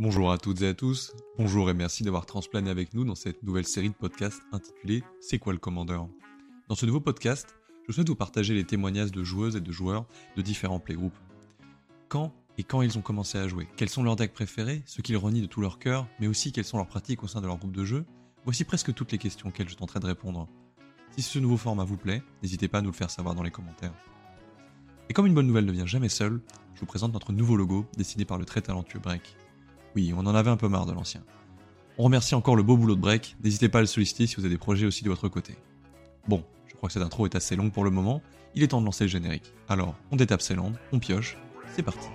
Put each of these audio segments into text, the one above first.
Bonjour à toutes et à tous, bonjour et merci d'avoir transplané avec nous dans cette nouvelle série de podcasts intitulée C'est quoi le commandeur? Dans ce nouveau podcast, je souhaite vous partager les témoignages de joueuses et de joueurs de différents playgroupes. Quand et quand ils ont commencé à jouer, quels sont leurs decks préférés, ce qu'ils renient de tout leur cœur, mais aussi quelles sont leurs pratiques au sein de leur groupe de jeu, voici presque toutes les questions auxquelles je tenterai de répondre. Si ce nouveau format vous plaît, n'hésitez pas à nous le faire savoir dans les commentaires. Et comme une bonne nouvelle ne vient jamais seule, je vous présente notre nouveau logo dessiné par le très talentueux Break. Oui, on en avait un peu marre de l'ancien. On remercie encore le beau boulot de Break, n'hésitez pas à le solliciter si vous avez des projets aussi de votre côté. Bon, je crois que cette intro est assez longue pour le moment, il est temps de lancer le générique. Alors, on détape ses landes, on pioche, c'est parti.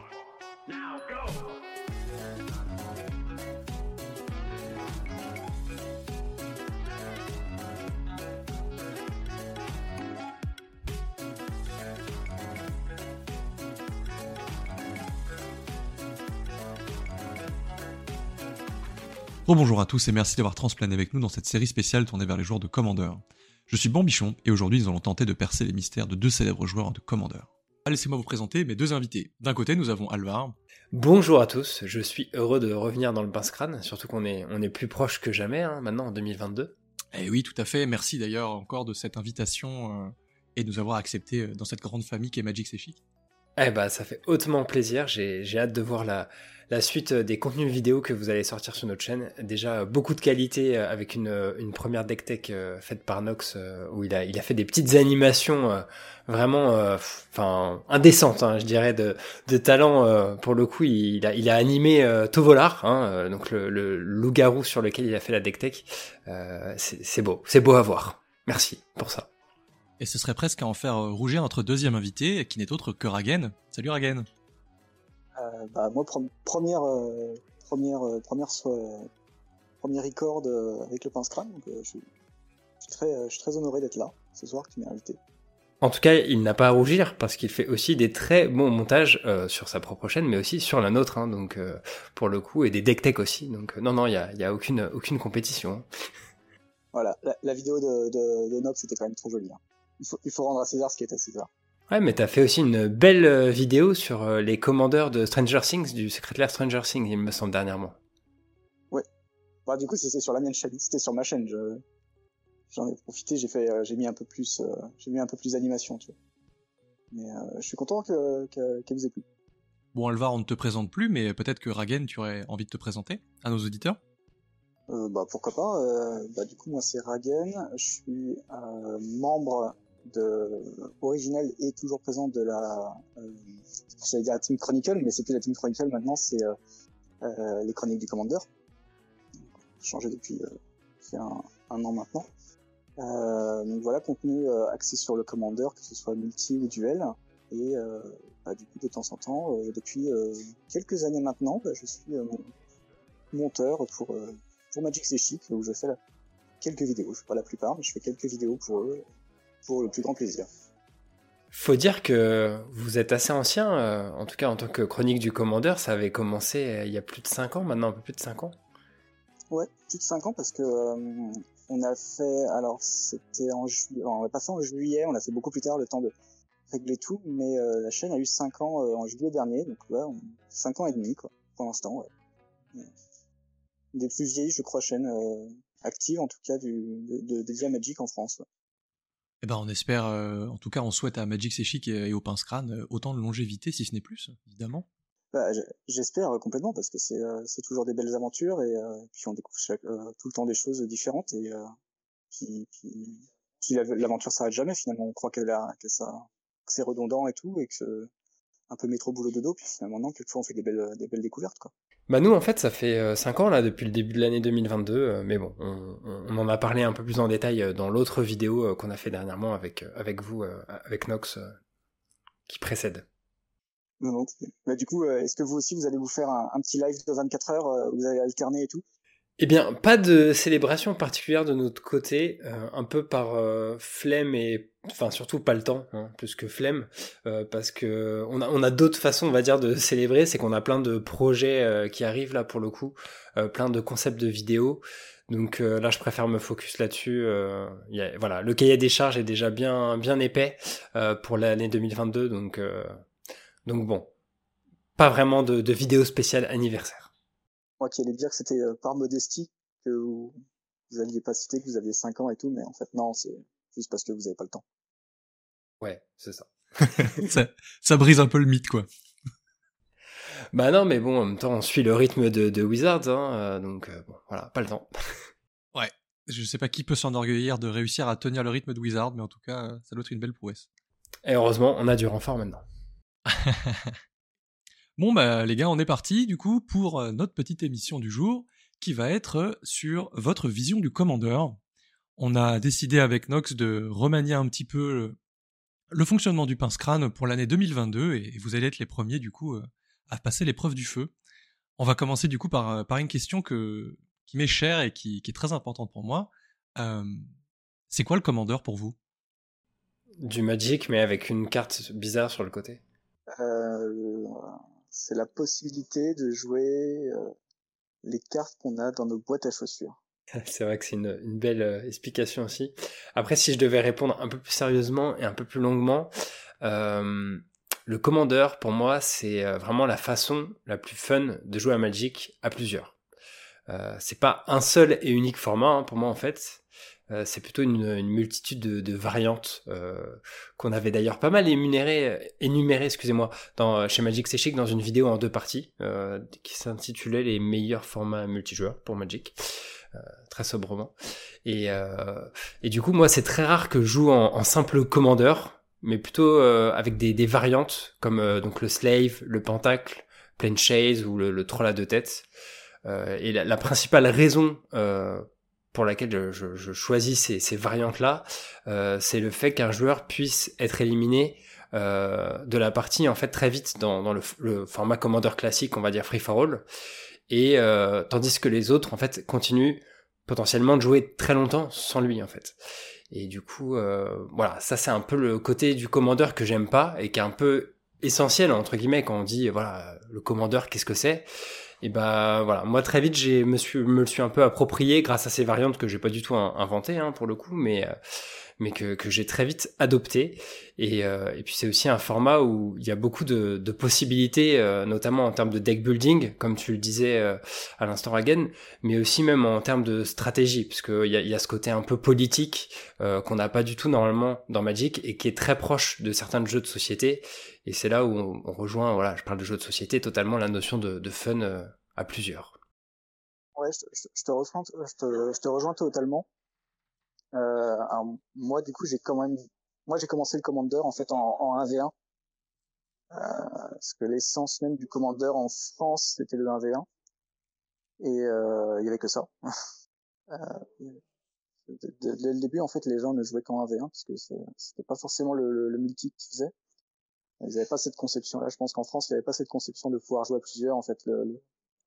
Bonjour à tous et merci d'avoir transplané avec nous dans cette série spéciale tournée vers les joueurs de Commander. Je suis Bambichon et aujourd'hui nous allons tenter de percer les mystères de deux célèbres joueurs de Commander. Laissez-moi vous présenter mes deux invités. D'un côté nous avons Alvar. Bonjour à tous, je suis heureux de revenir dans le pince-crâne, surtout qu'on est, on est plus proche que jamais hein, maintenant en 2022. Eh oui tout à fait, merci d'ailleurs encore de cette invitation euh, et de nous avoir accepté euh, dans cette grande famille qui est Magic Chic. Eh bah ça fait hautement plaisir, j'ai hâte de voir la, la suite euh, des contenus vidéo que vous allez sortir sur notre chaîne. Déjà beaucoup de qualité euh, avec une, euh, première deck tech faite par Nox où il a, fait des petites animations vraiment enfin indécentes, hein, je dirais, de, talent. pour le coup, il a, animé Tovolar, hein, donc le, le loup-garou sur lequel il a fait la deck tech. c'est beau, c'est beau à voir. Merci pour ça. Et ce serait presque à en faire rougir notre deuxième invité, qui n'est autre que Ragen. Salut Ragen. Euh, bah, moi, première, euh, première, euh, première, premier record avec le pince crâne, donc je suis, très, je suis très honoré d'être là ce soir, que tu m'as invité. En tout cas, il n'a pas à rougir parce qu'il fait aussi des très bons montages sur sa propre chaîne, mais aussi sur la nôtre, hein, donc pour le coup, et des deck tech aussi. Donc non, non, il y a, y a, aucune, aucune compétition. Voilà, la, vidéo de, de, Nox était quand même trop jolie. Hein. Il, faut, il faut rendre à César ce qui est à César. Ouais, mais t'as fait aussi une belle euh, vidéo sur euh, les commandeurs de Stranger Things, du secrétaire Stranger Things, il me semble, dernièrement. Ouais. Bah, du coup, c'était sur la mienne chaîne, c'était sur ma chaîne. J'en ai profité, j'ai fait, euh, j'ai mis un peu plus, j'ai mis un peu plus d'animation, tu vois. Mais je suis content que, que, vous ait plu. Bon, Alvar, on ne te présente plus, mais peut-être que Ragen, tu aurais envie de te présenter à nos auditeurs? Bah pourquoi pas. bah du coup moi c'est Ragen, je suis membre de originelle et toujours présente de la euh, j'allais dire la Team Chronicle mais c'est plus la Team Chronicle maintenant c'est euh, euh, les chroniques du Commander changé depuis euh, un, an maintenant. Euh, donc voilà contenu axé sur le Commander que ce soit multi ou duel et bah, du coup de temps en temps depuis quelques années maintenant bah, je suis monteur pour pour Magic Chic où je fais quelques vidéos. Pas la plupart mais je fais quelques vidéos pour eux pour le plus grand plaisir. Faut dire que vous êtes assez ancien, euh, en tout cas en tant que chronique du commandeur, ça avait commencé euh, il y a plus de 5 ans, maintenant un peu plus de 5 ans. Ouais, plus de 5 ans parce que euh, on a fait, alors c'était en juillet, on l'a pas fait en juillet, on l'a fait beaucoup plus tard, le temps de régler tout, mais la chaîne a eu 5 ans en juillet dernier, donc ouais, 5 ans et demi quoi, pour l'instant. Ouais. Des plus vieilles, je crois, chaînes actives en tout cas du, de, de, Magic en France. Ouais. Eh ben, on espère, euh, en tout cas, on souhaite à Magic C'est et, au Pince Crâne euh, autant de longévité, si ce n'est plus, évidemment. Bah, j'espère euh, complètement parce que c'est c'est toujours des belles aventures et puis on découvre tout le temps des choses différentes et puis, l'aventure s'arrête jamais finalement. On croit qu'elle que que c'est redondant et tout et que un peu métro boulot de dos puis finalement non quelquefois on fait des belles des belles découvertes quoi. Bah nous en fait ça fait 5 euh, ans là depuis le début de l'année 2022 euh, mais bon on, en a parlé un peu plus en détail euh, dans l'autre vidéo qu'on a fait dernièrement avec avec vous avec Nox qui précède. Non, non. Bah, du coup est-ce que vous aussi vous allez vous faire un, un petit live de 24 heures vous allez alterner et tout? Eh bien, pas de célébration particulière de notre côté, euh, un peu par euh, flemme et enfin surtout pas le temps, hein, plus que flemme, euh, parce que on a, d'autres façons, on va dire, de célébrer, c'est qu'on a plein de projets qui arrivent là pour le coup, plein de concepts de vidéos. Donc là, je préfère me focus là-dessus. voilà, le cahier des charges est déjà bien bien épais pour l'année 2022, donc donc bon, pas vraiment de vidéo spéciale anniversaire. Moi qui allais dire que c'était par modestie que vous, vous aviez pas cité que vous aviez 5 ans et tout, mais en fait non, c'est juste parce que vous avez pas le temps. Ouais, c'est ça. ça. ça. brise un peu le mythe, quoi. Bah non, mais bon, en même temps, on suit le rythme de, de Wizards, hein, donc bon, voilà, pas le temps. ouais, je sais pas qui peut s'enorgueillir de réussir à tenir le rythme de Wizard, mais en tout cas, ça doit être une belle prouesse. Et heureusement, on a du renfort maintenant. bon, bah les gars, on est parti du coup pour euh, notre petite émission du jour qui va être sur votre vision du commandeur. On a décidé avec Nox de remanier un petit peu le fonctionnement du pince-crâne pour l'année 2022 et vous allez être les premiers du coup euh, à passer l'épreuve du feu. On va commencer du coup par, euh, par une question que, qui m'est chère et qui, qui, est très importante pour moi. c'est quoi le commandeur pour vous? Du Magic, mais avec une carte bizarre sur le côté. Euh, c'est la possibilité de jouer euh, les cartes qu'on a dans nos boîtes à chaussures. C'est vrai que c'est une, belle euh, explication aussi. Après, si je devais répondre un peu plus sérieusement et un peu plus longuement, euh, le commandeur, pour moi, c'est vraiment la façon la plus fun de jouer à Magic à plusieurs. Euh, c'est pas un seul et unique format hein, pour moi en fait. Euh, c'est plutôt une, multitude de, variantes euh, qu'on avait d'ailleurs pas mal énumérées, énuméré, excusez-moi, dans, chez Magic C'est Chic dans une vidéo en deux parties euh, qui s'intitulait les meilleurs formats multijoueurs pour Magic. très sobrement. Et, et du coup, moi, c'est très rare que je joue en, simple commandeur, mais plutôt avec des, des, variantes comme donc le Slave, le Pentacle, Plain Chase ou le, le Troll à deux têtes. et la, la, principale raison pour laquelle je, je choisis ces, ces variantes-là, euh, c'est le fait qu'un joueur puisse être éliminé euh, de la partie en fait très vite dans, le, format Commander classique, on va dire free for all, et euh, tandis que les autres en fait continuent potentiellement de jouer très longtemps sans lui en fait. Et du coup, voilà, ça c'est un peu le côté du commandeur que j'aime pas et qui est un peu essentiel entre guillemets quand on dit voilà le commandeur qu'est-ce que c'est? Et bah voilà, moi très vite j'ai me suis le suis un peu approprié grâce à ces variantes que j'ai pas du tout inventées hein, pour le coup, mais euh, mais que, que j'ai très vite adopté. Et, euh, et puis c'est aussi un format où il y a beaucoup de, de possibilités, euh, notamment en termes de deck building, comme tu le disais à l'instant Ragen, mais aussi même en termes de stratégie, parce qu'il y a, y a ce côté un peu politique qu'on n'a pas du tout normalement dans Magic et qui est très proche de certains jeux de société et c'est là où on, rejoint, voilà, je parle de jeux de société, totalement la notion de, fun euh, à plusieurs. Ouais, je te rejoins totalement. Euh, alors, moi, du coup, j'ai quand même, moi, j'ai commencé le Commander en fait en, en 1v1. Euh, parce que l'essence même du Commander en France, c'était le 1v1. Et euh, il y avait que ça. dès le début, en fait, les gens ne jouaient qu'en 1v1 parce que c'était pas forcément le, le, le multi qui faisait. Ils n'avaient pas cette conception-là. Je pense qu'en France, il n'y avait pas cette conception de pouvoir jouer à plusieurs. En fait, le,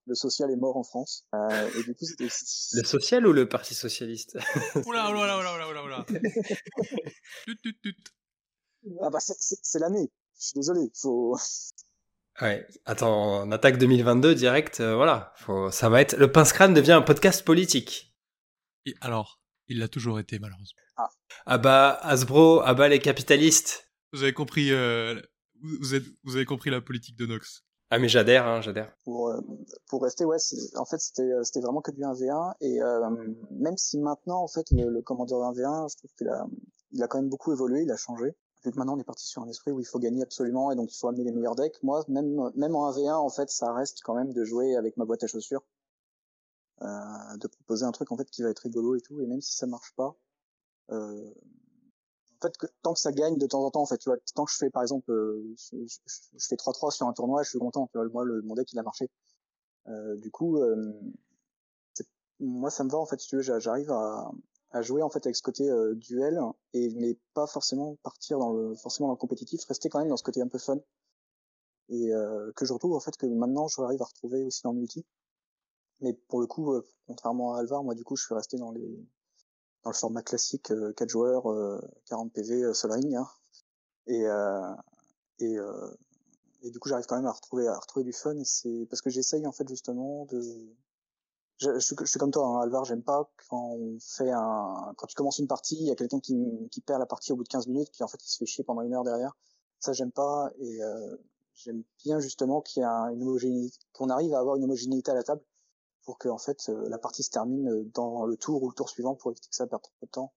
le, social est mort en France. Euh, et du coup, c'était... Le social ou le Parti socialiste? Oula, oula, oula, oula, oula, oula. ah bah, c'est l'année. Je suis désolé. Faut. Ouais. Attends, en attaque 2022 direct, euh, voilà. Faut, ça va être. Le pince crâne devient un podcast politique. Et alors, il l'a toujours été malheureusement. Ah. ah bah Hasbro, ah bah les capitalistes. Vous avez compris euh, vous, êtes, vous avez compris la politique de Nox. Ah mais j'adhère, hein, j'adhère. Pour euh, pour rester, ouais, en fait c'était euh, c'était vraiment que du 1v1 et euh, même si maintenant en fait le, le commandeur 1v1, je trouve qu'il a il a quand même beaucoup évolué, il a changé. Vu que maintenant on est parti sur un esprit où il faut gagner absolument et donc il faut amener les meilleurs decks. Moi même même en 1v1 en fait ça reste quand même de jouer avec ma boîte à chaussures, euh, de proposer un truc en fait qui va être rigolo et tout et même si ça marche pas. Euh, fait, que, tant que ça gagne de temps en temps, en fait, tu vois, tant que je fais, par exemple, euh, je, fais 3-3 sur un tournoi, je suis content. Tu vois, moi, le, mon deck, il a marché. Euh, du coup, euh, moi, ça me va, en fait, tu veux, j'arrive à, à jouer, en fait, avec ce côté euh, duel, et mais pas forcément partir dans le, forcément dans le compétitif, rester quand même dans ce côté un peu fun. Et euh, que je retrouve, en fait, que maintenant, je arrive à retrouver aussi dans le multi. Mais pour le coup, contrairement à Alvar, moi, du coup, je suis resté dans les, dans le format classique, 4 euh, joueurs, 40 PV Sol Ring. Hein. Et, euh, euh, du coup, j'arrive quand même à retrouver, du fun. Et c'est parce que j'essaye en fait justement de. Je, suis comme toi, hein, Alvar. J'aime pas quand on fait un. Quand tu commences une partie, il y a quelqu'un qui, perd la partie au bout de 15 minutes, puis en fait il se fait chier pendant une heure derrière. Ça, j'aime pas. Et euh, j'aime bien justement qu'il y a une homogénéité, qu'on arrive à avoir une homogénéité à la table pour que en fait la partie se termine dans le tour ou le tour suivant pour éviter que ça perde trop de temps.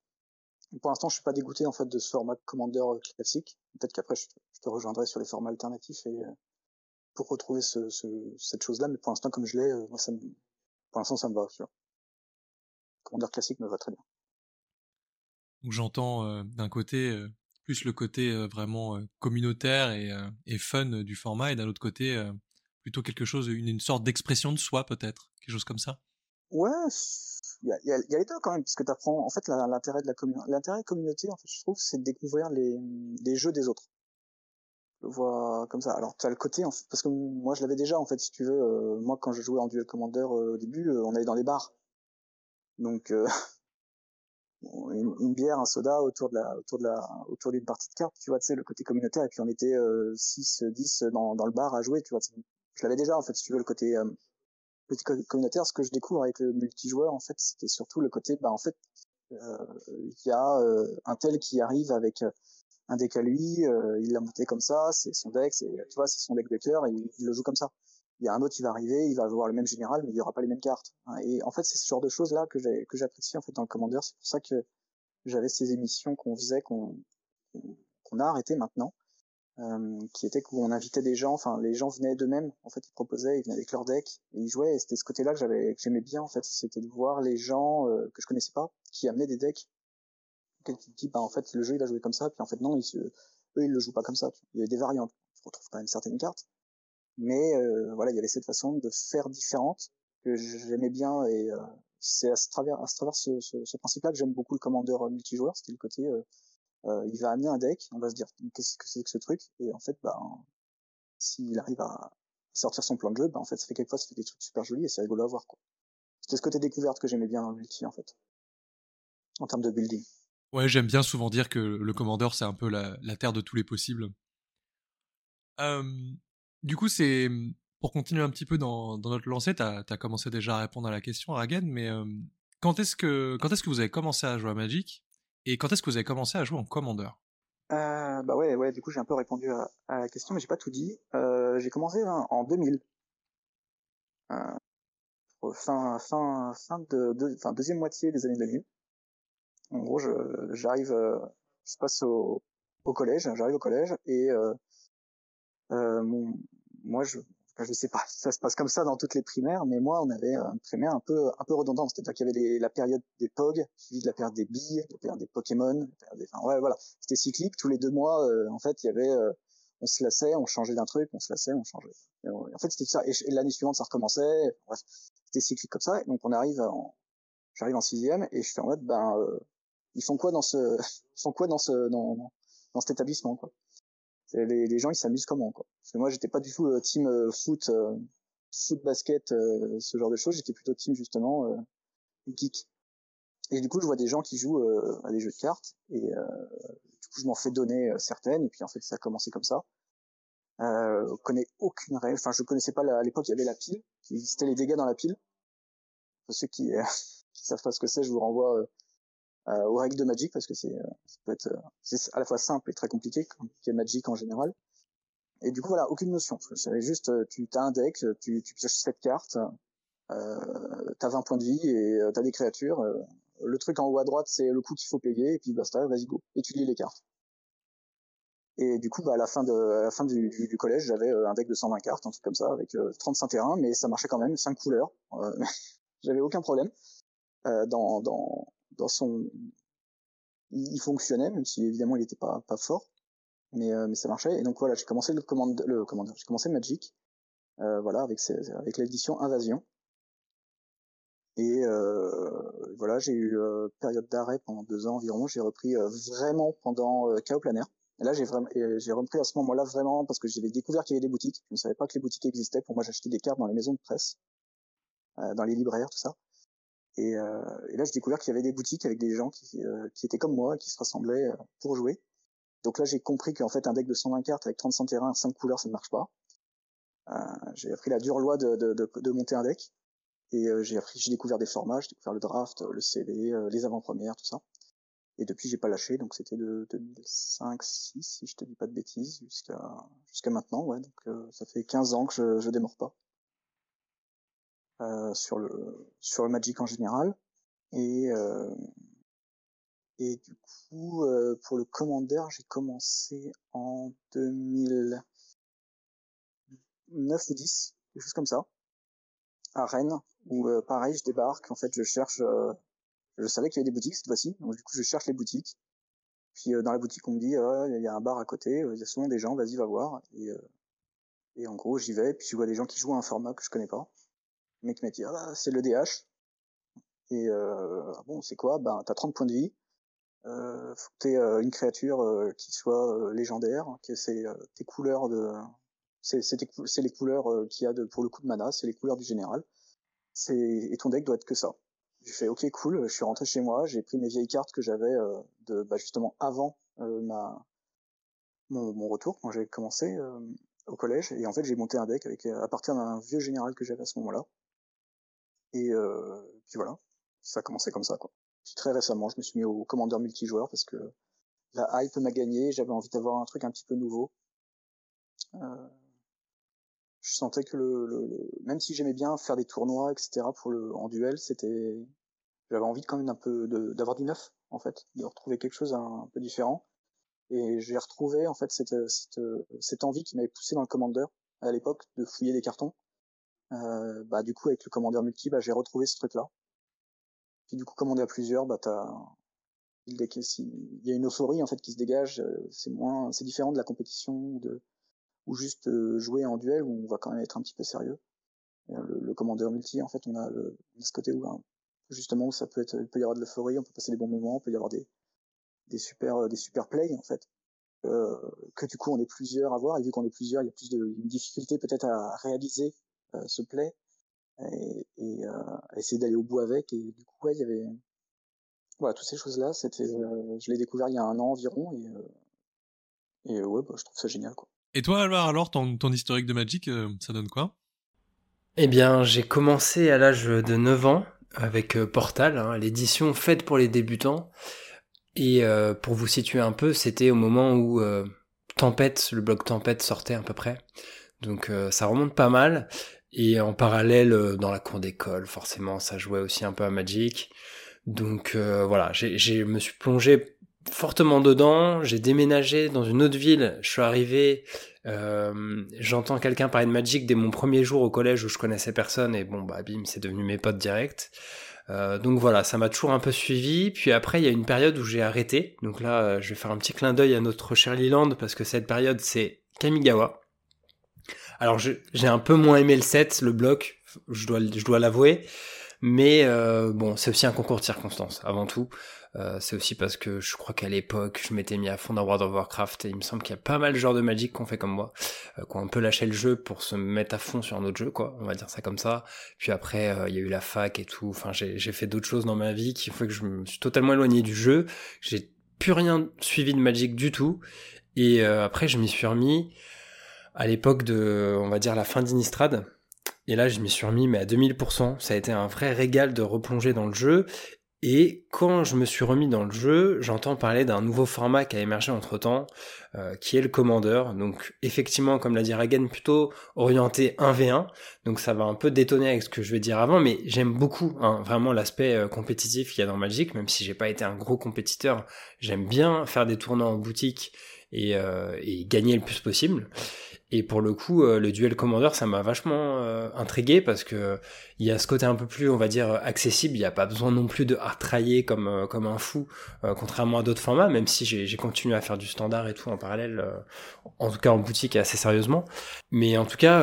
Pour l'instant, je suis pas dégoûté en fait de ce format Commander classique. Peut-être qu'après je, te rejoindrai sur les formats alternatifs et pour retrouver ce, cette chose-là. Mais pour l'instant, comme je l'ai, moi ça me, pour l'instant ça me va. Tu Commander classique me va très bien. Donc j'entends d'un côté plus le côté vraiment communautaire et, et, fun du format, et d'un autre côté plutôt quelque chose, une, une sorte d'expression de soi peut-être, quelque chose comme ça? Ouais, il y a, y, les deux quand même, puisque tu apprends. En fait, l'intérêt de la communauté, l'intérêt en fait, je trouve, c'est de découvrir les, les jeux des autres. Je vois comme ça. Alors, tu as le côté, en fait, parce que moi, je l'avais déjà, en fait, si tu veux. moi, quand je jouais en Duel Commander au début, on allait dans les bars. Donc, une, bière, un soda autour de la, autour de la, autour d'une partie de cartes, tu vois, tu sais, le côté communautaire, et puis on était 6, 10 dans, dans le bar à jouer, tu vois. Je l'avais déjà, en fait, si tu veux, le côté, euh, communautaire. Ce que je découvre avec le multijoueur, en fait, c'était surtout le côté, bah, en fait, il y a un tel qui arrive avec un deck à lui, il l'a monté comme ça, c'est son deck, c'est, tu vois, c'est son deck de cœur, et il, le joue comme ça il y a un autre qui va arriver, il va avoir le même général, mais il y aura pas les mêmes cartes. Hein. Et en fait, c'est ce genre de choses là que j'ai que j'apprécie en fait dans le Commander. C'est pour ça que j'avais ces émissions qu'on faisait, qu'on qu'on a arrêté maintenant, euh, qui était où on invitait des gens. Enfin, les gens venaient d'eux-mêmes. En fait, ils proposaient, ils venaient avec leur deck et ils jouaient. Et c'était ce côté-là que j'avais que j'aimais bien en fait. C'était de voir les gens euh, que je connaissais pas qui amenaient des decks. Quelqu'un qui dit bah en fait le jeu il va jouer comme ça, puis en fait non, ils se... eux ils le jouent pas comme ça. Il y a des variantes. Tu retrouves quand même certaines cartes mais euh, voilà, il y avait cette façon de faire différente que j'aimais bien et euh, c'est à, travers à travers ce, ce, ce principe-là que j'aime beaucoup le commandeur euh, multijoueur, c'était le côté il va amener un deck, on va se dire qu'est-ce que c'est que ce truc? Et en fait bah s'il arrive à sortir son plan de jeu, bah en fait ça fait quelquefois ça fait des trucs super jolis et c'est rigolo à voir quoi. C'était ce côté découverte que j'aimais bien dans le multi en fait. En termes de building. Ouais, j'aime bien souvent dire que le commandeur c'est un peu la, terre de tous les possibles. Euh, du coup, c'est pour continuer un petit peu dans, dans notre lancée, tu as, commencé déjà à répondre à la question, Ragen, mais quand est-ce que quand est-ce que vous avez commencé à jouer à Magic? Et quand est-ce que vous avez commencé à jouer en Commander? Euh, Bah ouais, ouais. Du coup, j'ai un peu répondu à, la question, mais j'ai pas tout dit. Euh, j'ai commencé hein, en 2000. Euh, fin de, deuxième moitié des années 2000. En gros, j'arrive, je passe au, collège, j'arrive au collège et moi, je, je sais pas ça se passe comme ça dans toutes les primaires, mais moi, on avait un primaire un peu, un peu redondant. C'est-à-dire qu'il y avait la période des POG, suivi de la période des billes, la période des Pokémon, des, enfin, ouais, voilà. C'était cyclique. Tous les deux mois, euh, en fait, il y avait, euh, on se lassait, on changeait d'un truc, on se lassait, on changeait. en fait, c'était ça. Et, l'année suivante, ça recommençait. Bref, c'était cyclique comme ça. Et donc, on arrive en, j'arrive en sixième et je fais en mode, ben, euh, ils font quoi dans ce, ils font quoi dans ce, dans, dans cet établissement, quoi? Les, les, gens ils s'amusent comment quoi. Parce que moi j'étais pas du tout euh, team euh, foot euh, foot basket ce genre de choses. J'étais plutôt team justement geek. Et du coup je vois des gens qui jouent à des jeux de cartes. Et du coup je m'en fais donner certaines. Et puis en fait ça a commencé comme ça. Euh, on connaît aucune règle. Enfin je connaissais pas à l'époque il y avait la pile. Qui existait les dégâts dans la pile. Pour ceux qui, qui savent pas ce que c'est je vous renvoie euh, aux règles de Magic parce que c'est euh, ça peut être euh, c'est à la fois simple et très compliqué comme est Magic en général. Et du coup voilà, aucune notion. C'est juste tu as un deck, tu tu pioches cette carte, euh, t'as 20 points de vie et t'as des créatures. le truc en haut à droite c'est le coût qu'il faut payer et puis basta, vas-y go. Et tu lis les cartes. Et du coup, bah, à la fin de, à la fin du, du, collège, j'avais un deck de 120 cartes, un truc comme ça, avec 35 terrains, mais ça marchait quand même, 5 couleurs. j'avais aucun problème euh, dans, dans, il, fonctionnait, même si évidemment il n'était pas fort, mais euh, mais ça marchait. Et donc voilà, j'ai commencé le commande, j'ai commencé Magic, euh, voilà, avec l'édition Invasion. Et euh, voilà, j'ai eu période d'arrêt pendant deux ans environ. J'ai repris vraiment pendant Chaos Planaire. Et là, j'ai vraiment, j'ai repris à ce moment-là vraiment parce que j'avais découvert qu'il y avait des boutiques. Je ne savais pas que les boutiques existaient. Pour moi, j'achetais des cartes dans les maisons de presse, dans les libraires, tout ça. Et, euh, et là, j'ai découvert qu'il y avait des boutiques avec des gens qui, euh, qui étaient comme moi, qui se rassemblaient euh, pour jouer. Donc là, j'ai compris qu'en fait, un deck de 120 cartes avec 35 terrains, 5 couleurs, ça ne marche pas. Euh, j'ai appris la dure loi de, de, de, de monter un deck. Et euh, j'ai appris, j'ai découvert des formats, j'ai découvert le draft, le CV, les avant-premières, tout ça. Et depuis, j'ai pas lâché, donc c'était de 2005, 6, si je te dis pas de bêtises, jusqu'à jusqu'à maintenant, ouais. Donc ça fait 15 ans que je, je démords pas. Sur le sur le Magic en général. Et et du coup, pour le Commander, j'ai commencé en 2009 ou 10, quelque chose comme ça, à Rennes, où pareil, je débarque. En fait, je cherche. je savais qu'il y avait des boutiques cette fois-ci, donc du coup, je cherche les boutiques. Puis dans la boutique, on me dit, il y a un bar à côté, il y a souvent des gens, vas-y, va voir. Et, et en gros, j'y vais, puis je vois des gens qui jouent à un format que je connais pas. Le mec m'a dit, ah bah, c'est le DH. Et euh, ah bon, c'est quoi? Ben, t'as 30 points de vie. Euh, faut que t'aies euh, une créature euh, qui soit légendaire, que c'est tes couleurs de, c'est c'est les couleurs qu'il y a de, pour le coup de mana, c'est les couleurs du général. C'est et ton deck doit être que ça. J'ai fait ok cool, je suis rentré chez moi, j'ai pris mes vieilles cartes que j'avais de bah, justement avant ma mon, mon, retour quand j'ai commencé au collège et en fait j'ai monté un deck avec à partir d'un vieux général que j'avais à ce moment-là. Et puis voilà, ça a commencé comme ça quoi très récemment, je me suis mis au commandeur multijoueur parce que la hype m'a gagné, j'avais envie d'avoir un truc un petit peu nouveau. Euh, je sentais que le, même si j'aimais bien faire des tournois, etc. pour le en duel, c'était j'avais envie quand même un peu d'avoir du neuf en fait, de retrouver quelque chose un, peu différent. Et j'ai retrouvé en fait cette, cette, cette envie qui m'avait poussé dans le commandeur à l'époque de fouiller des cartons. Euh, bah du coup avec le commandeur multi, bah, j'ai retrouvé ce truc là puis du coup, comme on est à plusieurs, bah t'as il y a une euphorie en fait qui se dégage. Euh, c'est moins, c'est différent de la compétition de ou juste euh, jouer en duel où on va quand même être un petit peu sérieux. Le, le, commandeur multi, en fait, on a, le, ce côté où hein, justement ça peut être, il peut y avoir de l'euphorie, on peut passer des bons moments, on peut y avoir des des super euh, des super plays en fait. Euh, que du coup on est plusieurs à voir et vu qu'on est plusieurs, il y a plus de une difficulté peut-être à réaliser ce play et, et euh, essayer d'aller au bout avec. Et du coup, ouais, il y avait voilà toutes ces choses-là. C'était, euh, je l'ai découvert il y a un an environ et euh, et ouais, bah, je trouve ça génial quoi. Et toi, Alvar, alors ton, ton historique de Magic, ça donne quoi? Eh bien, j'ai commencé à l'âge de 9 ans avec Portal, hein, l'édition faite pour les débutants. Et pour vous situer un peu, c'était au moment où Tempête, le blog Tempête sortait à peu près. Donc ça remonte pas mal. Et en parallèle, euh, dans la cour d'école, forcément, ça jouait aussi un peu à Magic. Donc euh, voilà, je me suis plongé fortement dedans. J'ai déménagé dans une autre ville. Je suis arrivé, euh, j'entends quelqu'un parler de Magic dès mon premier jour au collège où je connaissais personne. Et bon, bah bim, c'est devenu mes potes directs. Euh, donc voilà, ça m'a toujours un peu suivi. Puis après, il y a une période où j'ai arrêté. Donc là, je vais faire un petit clin d'œil à notre cher Leland parce que cette période, c'est Kamigawa. Alors j'ai un peu moins aimé le set, le bloc, je dois, je dois l'avouer. Mais euh, bon, c'est aussi un concours de circonstances, avant tout. Euh, c'est aussi parce que je crois qu'à l'époque, je m'étais mis à fond dans World of Warcraft et il me semble qu'il y a pas mal de joueurs de Magic qu'on fait comme moi, euh, qui ont un peu lâché le jeu pour se mettre à fond sur un autre jeu, quoi. On va dire ça comme ça. Puis après, il y a eu la fac et tout. Enfin, j'ai fait d'autres choses dans ma vie qui font que je me suis totalement éloigné du jeu. J'ai plus rien suivi de Magic du tout. Et après, je m'y suis remis à l'époque de, on va dire, la fin d'Inistrad. Et là, je m'y suis remis, mais à 2000%. Ça a été un vrai régal de replonger dans le jeu. Et quand je me suis remis dans le jeu, j'entends parler d'un nouveau format qui a émergé entre temps, euh, qui est le Commander. Donc effectivement, comme l'a dit Ragen, plutôt orienté 1v1. Donc ça va un peu détonner avec ce que je vais dire avant, mais j'aime beaucoup hein, vraiment l'aspect euh, compétitif qu'il y a dans Magic, même si j'ai pas été un gros compétiteur. J'aime bien faire des tournois en boutique et, euh, et gagner le plus possible. Et pour le coup, euh, le duel Commander, ça m'a vachement euh, intrigué parce que il y a ce côté un peu plus, on va dire, accessible. Il n'y a pas besoin non plus de hartrailler comme euh, comme un fou, contrairement à d'autres formats. Même si j'ai continué à faire du standard et tout en parallèle, en tout cas en boutique assez sérieusement. Mais en tout cas,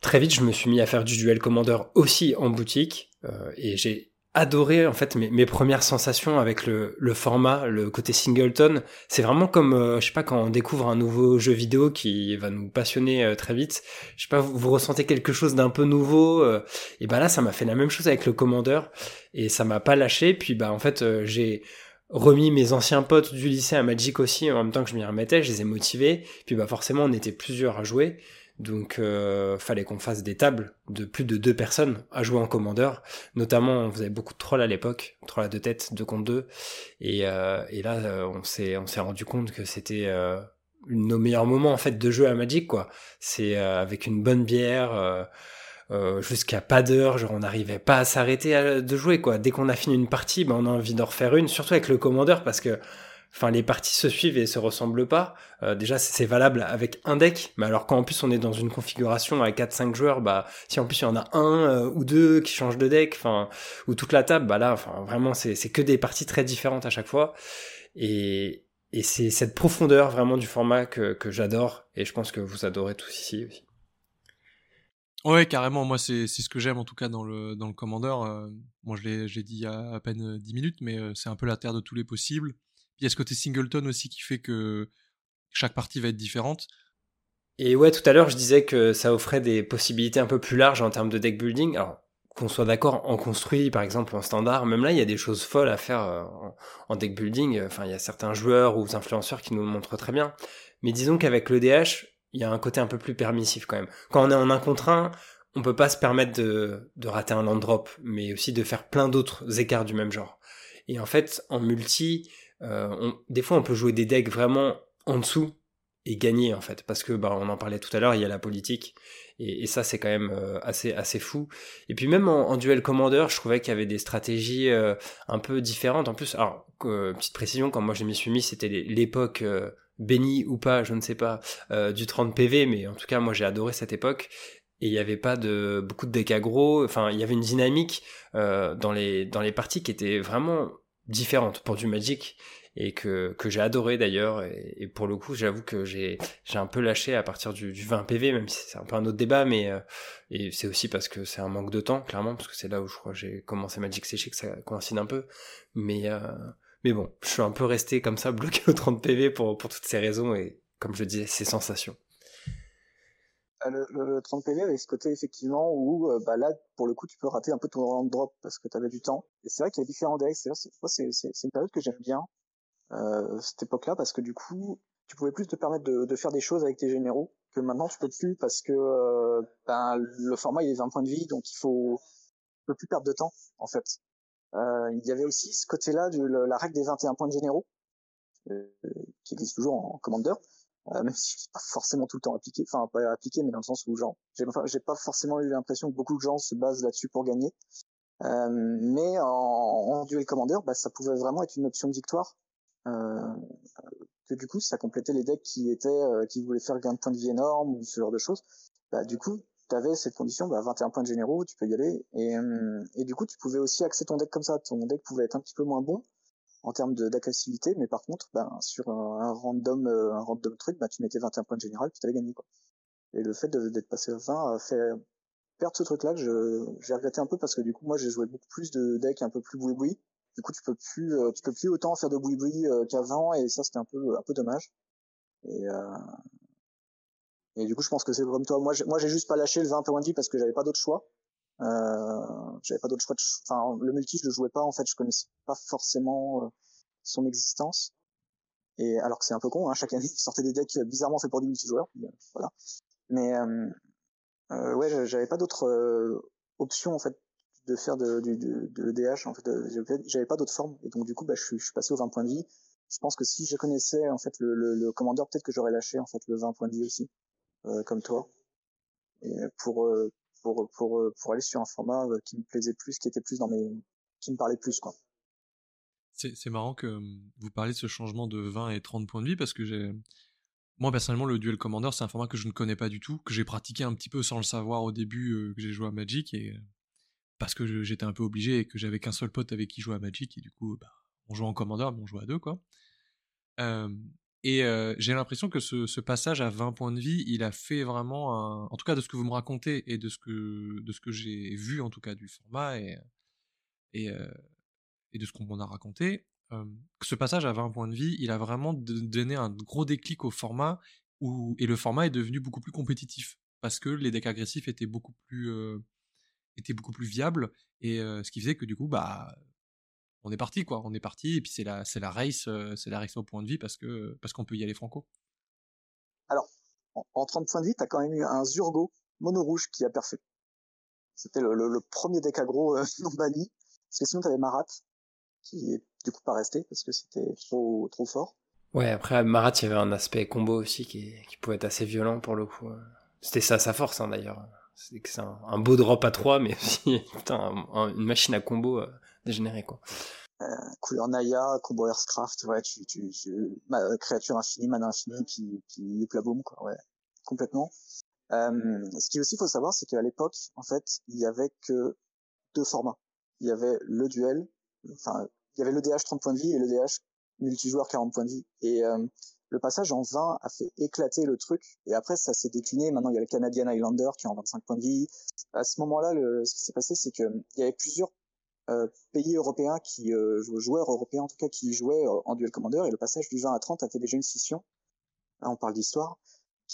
très vite, je me suis mis à faire du duel Commander aussi en boutique et j'ai adoré en fait mes, premières sensations avec le, format, le côté singleton. C'est vraiment comme, euh, je sais pas, quand on découvre un nouveau jeu vidéo qui va nous passionner euh, très vite. Je sais pas, vous, vous ressentez quelque chose d'un peu nouveau. Euh, et ben là, ça m'a fait la même chose avec le commandeur et ça m'a pas lâché. Puis bah en fait, j'ai remis mes anciens potes du lycée à Magic aussi en même temps que je m'y remettais. Je les ai motivés. Puis bah forcément, on était plusieurs à jouer. Donc, euh, fallait qu'on fasse des tables de plus de deux personnes à jouer en commandeur. Notamment, on faisait beaucoup de trolls à l'époque, trolls à deux têtes, deux contre deux. Et, euh, là, euh, on s'est on s'est rendu compte que c'était euh, nos meilleurs moments en fait de jeu à Magic, quoi. C'est avec une bonne bière euh, jusqu'à pas d'heure, genre on n'arrivait pas à s'arrêter de jouer quoi. Dès qu'on a fini une partie, ben on a envie d'en refaire une, surtout avec le commandeur parce que enfin les parties se suivent et se ressemblent pas. Euh, déjà c'est valable avec un deck, mais alors quand en plus on est dans une configuration à 4-5 joueurs, bah si en plus il y en a un euh, ou deux qui changent de deck, enfin ou toute la table, bah là vraiment c'est que des parties très différentes à chaque fois et c'est cette profondeur vraiment du format que, j'adore et je pense que vous adorez tous ici aussi. Ouais, carrément. Moi, c'est ce que j'aime en tout cas dans le, dans le Commander. Euh, moi, je l'ai dit il y a à peine 10 minutes, mais c'est un peu la terre de tous les possibles il y a ce côté singleton aussi qui fait que chaque partie va être différente. Et ouais, tout à l'heure, je disais que ça offrait des possibilités un peu plus larges en termes de deck building. Alors, qu'on soit d'accord en construit, par exemple, en standard, même là, il y a des choses folles à faire euh, en deck building. Enfin, il y a certains joueurs ou influenceurs qui nous le montrent très bien. Mais disons qu'avec le DH, il y a un côté un peu plus permissif quand même. Quand on est en un contre un, on peut pas se permettre de, de rater un land drop, mais aussi de faire plein d'autres écarts du même genre. Et en fait, en multi, euh, des fois, on peut jouer des decks vraiment en dessous et gagner en fait, parce que bah, on en parlait tout à l'heure, il y a la politique et, ça c'est quand même euh, assez assez fou. Et puis même en, duel commander, je trouvais qu'il y avait des stratégies euh, un peu différentes. En plus, alors petite précision, quand moi je m'y suis mis, c'était l'époque bénie ou pas, je ne sais pas, du 30 PV, mais en tout cas moi j'ai adoré cette époque et il n'y avait pas de beaucoup de decks aggro. Enfin, il y avait une dynamique dans les dans les parties qui était vraiment différente pour du Magic et que, que j'ai adoré d'ailleurs. Et, pour le coup j'avoue que j'ai j'ai un peu lâché à partir du, du 20 PV même si c'est un peu un autre débat mais euh, et c'est aussi parce que c'est un manque de temps clairement parce que c'est là où je crois que j'ai commencé Magic Séché que ça coïncide un peu. Mais euh, mais bon je suis un peu resté comme ça bloqué au 30 PV pour pour toutes ces raisons et comme je disais ces sensations le, le, 30 PV avec ce côté effectivement où euh, bah là pour le coup tu peux rater un peu ton round drop parce que tu avais du temps. Et c'est vrai qu'il y a différents decks. C'est c'est une période que j'aime bien euh, cette époque là parce que du coup tu pouvais plus te permettre de, de, faire des choses avec tes généraux que maintenant tu peux plus parce que euh, ben, le format il est 20 points de vie donc il faut peux plus perdre de temps en fait. Euh, il y avait aussi ce côté là de la règle des 21 points de généraux qui existe toujours en commander euh, même si c'est pas forcément tout le temps appliqué, enfin pas appliqué, mais dans le sens où genre, j'ai pas forcément eu l'impression que beaucoup de gens se basent là-dessus pour gagner. Euh, mais en, duel commander, bah, ça pouvait vraiment être une option de victoire. Euh, que du coup, ça complétait les decks qui étaient, euh, qui voulaient faire gain de points de vie énorme ou ce genre de choses. Bah, du coup, tu avais cette condition, bah, 21 points de généraux, tu peux y aller. Et, et du coup, tu pouvais aussi axer ton deck comme ça. Ton deck pouvait être un petit peu moins bon, en termes d'agressivité, mais par contre, ben, sur un, random, euh, un random truc, ben, tu mettais 21 points de général, puis t'avais gagné, quoi. Et le fait d'être passé à 20 a fait perdre ce truc-là que j'ai regretté un peu parce que du coup, moi, j'ai joué beaucoup plus de decks un peu plus boui-boui. Du coup, tu peux plus, euh, tu peux plus autant faire de boui-boui euh, qu'avant, et ça, c'était un peu, un peu dommage. Et, et du coup, je pense que c'est comme toi. Moi, j'ai juste pas lâché le 20 points de vie parce que j'avais pas d'autre choix. Euh, j'avais pas d'autre choix. De... Enfin, le multi, je le jouais pas. En fait, je connaissais pas forcément euh, son existence. Et alors que c'est un peu con, hein, chaque année, il sortait des decks bizarrement faits pour des multijoueurs. Voilà. Mais euh, euh, ouais, j'avais pas d'autre euh, option en fait de faire de, de, de, de DH. En fait, j'avais pas d'autre forme. Et donc du coup, bah, je, suis, je suis passé au 20 points de vie. Je pense que si je connaissais en fait le, le, le commandeur, peut-être que j'aurais lâché en fait le 20 points de vie aussi, euh, comme toi. Et pour pour, pour, euh, pour aller sur un format euh, qui me plaisait plus, qui était plus dans mes, qui me parlait plus, quoi. C'est marrant que hum, vous parlez de ce changement de 20 et 30 points de vie parce que moi personnellement, le Duel Commander, c'est un format que je ne connais pas du tout, que j'ai pratiqué un petit peu sans le savoir au début euh, que j'ai joué à Magic et parce que j'étais un peu obligé et que j'avais qu'un seul pote avec qui jouer à Magic et du coup, bah, on jouait en Commander mais on jouait à deux quoi. Euh, et euh, j'ai l'impression que ce, passage à 20 points de vie, il a fait vraiment, un... en tout cas de ce que vous me racontez et de ce que, de ce que j'ai vu en tout cas du format et, et, euh, de ce qu'on m'en a raconté, euh, ce passage à 20 points de vie, il a vraiment donné un gros déclic au format où, et le format est devenu beaucoup plus compétitif parce que les decks agressifs étaient beaucoup plus, euh, étaient beaucoup plus viables et ce qui faisait que du coup, bah, on est parti quoi, on est parti et puis c'est la c'est la race euh, c'est la race au point de vie parce que parce qu'on peut y aller franco. Alors en, 30 points de vie, t'as quand même eu un Zurgo mono rouge qui a perfait. C'était le, le, premier deck aggro euh, non banni parce que sinon t'avais Marat qui est du coup pas resté parce que c'était trop trop fort. Ouais, après Marat, il y avait un aspect combo aussi qui, qui pouvait être assez violent pour le coup. C'était ça sa force hein, d'ailleurs. c'est que c'est un, beau drop à 3, mais aussi une machine à combo dégénérée, quoi. Euh, couleur Naya, combo Earthcraft, ouais, tu, tu, tu créature infinie, mana infinie, puis, puis boom, quoi, ouais, complètement. Euh, ce qui aussi faut savoir, c'est qu'à l'époque, en fait, il y avait que deux formats. Il y avait le duel, enfin, il y avait le DH 30 points de vie et le DH multijoueur 40 points de vie. Et euh, le passage en 20 a fait éclater le truc. Et après, ça s'est décliné. Maintenant, il y a le Canadian Highlander qui est en 25 points de vie. À ce moment-là, ce qui s'est passé, c'est que il y avait plusieurs pays européens qui euh, joueurs européens en tout cas qui jouaient euh, en duel commander et le passage du 20 à 30 a fait déjà une scission. Là, on parle d'histoire.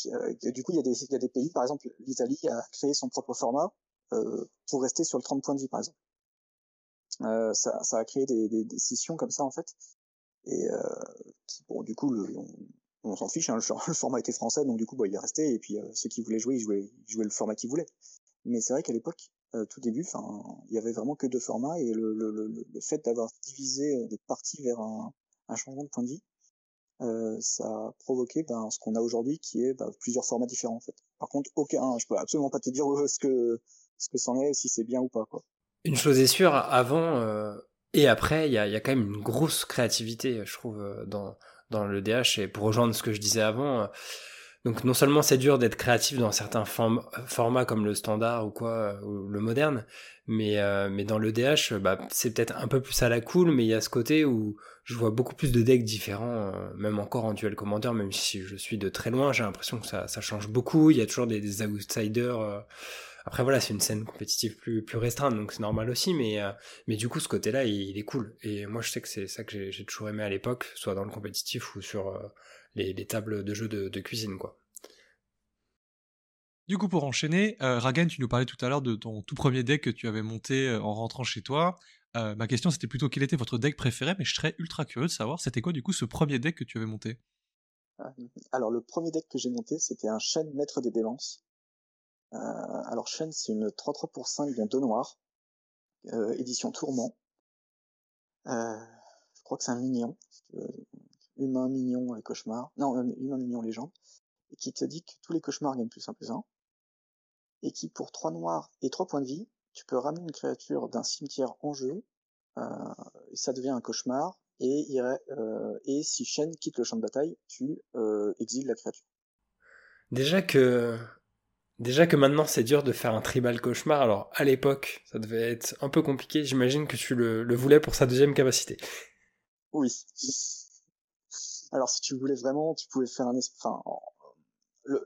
Euh, du coup, il y, a des, pays, par exemple, l'Italie a créé son propre format pour rester sur le 30 points de vie, par exemple. ça, ça a créé des, des, des scissions comme ça en fait et euh, bon du coup le, on, s'en fiche hein, le, format était français donc du coup bah, il est resté et puis euh, ceux qui voulaient jouer ils jouaient, ils jouaient le format qu'ils voulaient mais c'est vrai qu'à l'époque euh, tout début enfin il y avait vraiment que deux formats et le, le, le, fait d'avoir divisé euh, des parties vers un, un, changement de point de vie euh, ça a provoqué ben, ce qu'on a aujourd'hui qui est ben, plusieurs formats différents en fait par contre aucun je peux absolument pas te dire ce que ce que c'en est si c'est bien ou pas quoi une chose est sûre avant et après, il y a, y a, quand même une grosse créativité, je trouve, euh, dans, dans le DH. Et pour rejoindre ce que je disais avant, euh, donc non seulement c'est dur d'être créatif dans certains formats comme le standard ou quoi, euh, ou le moderne, mais, mais dans le DH, bah, c'est peut-être un peu plus à la cool, mais il y a ce côté où je vois beaucoup plus de decks différents, même encore en duel commander, même si je suis de très loin, j'ai l'impression que ça, ça change beaucoup. Il y a toujours des, outsiders après voilà, c'est une scène compétitive plus plus restreinte, donc c'est normal aussi, mais euh, mais du coup ce côté-là, il, est cool. Et moi je sais que c'est ça que j'ai toujours aimé à l'époque, soit dans le compétitif ou sur euh, les, les, tables de jeux de, de, cuisine, quoi. Du coup, pour enchaîner, euh, Ragan, tu nous parlais tout à l'heure de ton tout premier deck que tu avais monté en rentrant chez toi. ma question, c'était plutôt quel était votre deck préféré, mais je serais ultra curieux de savoir, c'était quoi du coup ce premier deck que tu avais monté? Alors, le premier deck que j'ai monté, c'était un Shen Maître des Démences. Euh, alors Shen, c'est une 3-3 pour 5 dans deux noirs, euh, édition Tourment. Euh, je crois que c'est un mignon, humain mignon et cauchemar, non, humain mignon légende, et qui te dit que tous les cauchemars gagnent plus 1 plus 1, et qui pour 3 noirs et 3 points de vie, tu peux ramener une créature d'un cimetière en jeu, et ça devient un cauchemar, et, euh, et si Shen quitte le champ de bataille, tu euh, exiles la créature. Déjà que Déjà que maintenant c'est dur de faire un tribal cauchemar, alors à l'époque ça devait être un peu compliqué, j'imagine que tu le, voulais pour sa deuxième capacité. Oui. Alors si tu voulais vraiment, tu pouvais faire un... Enfin,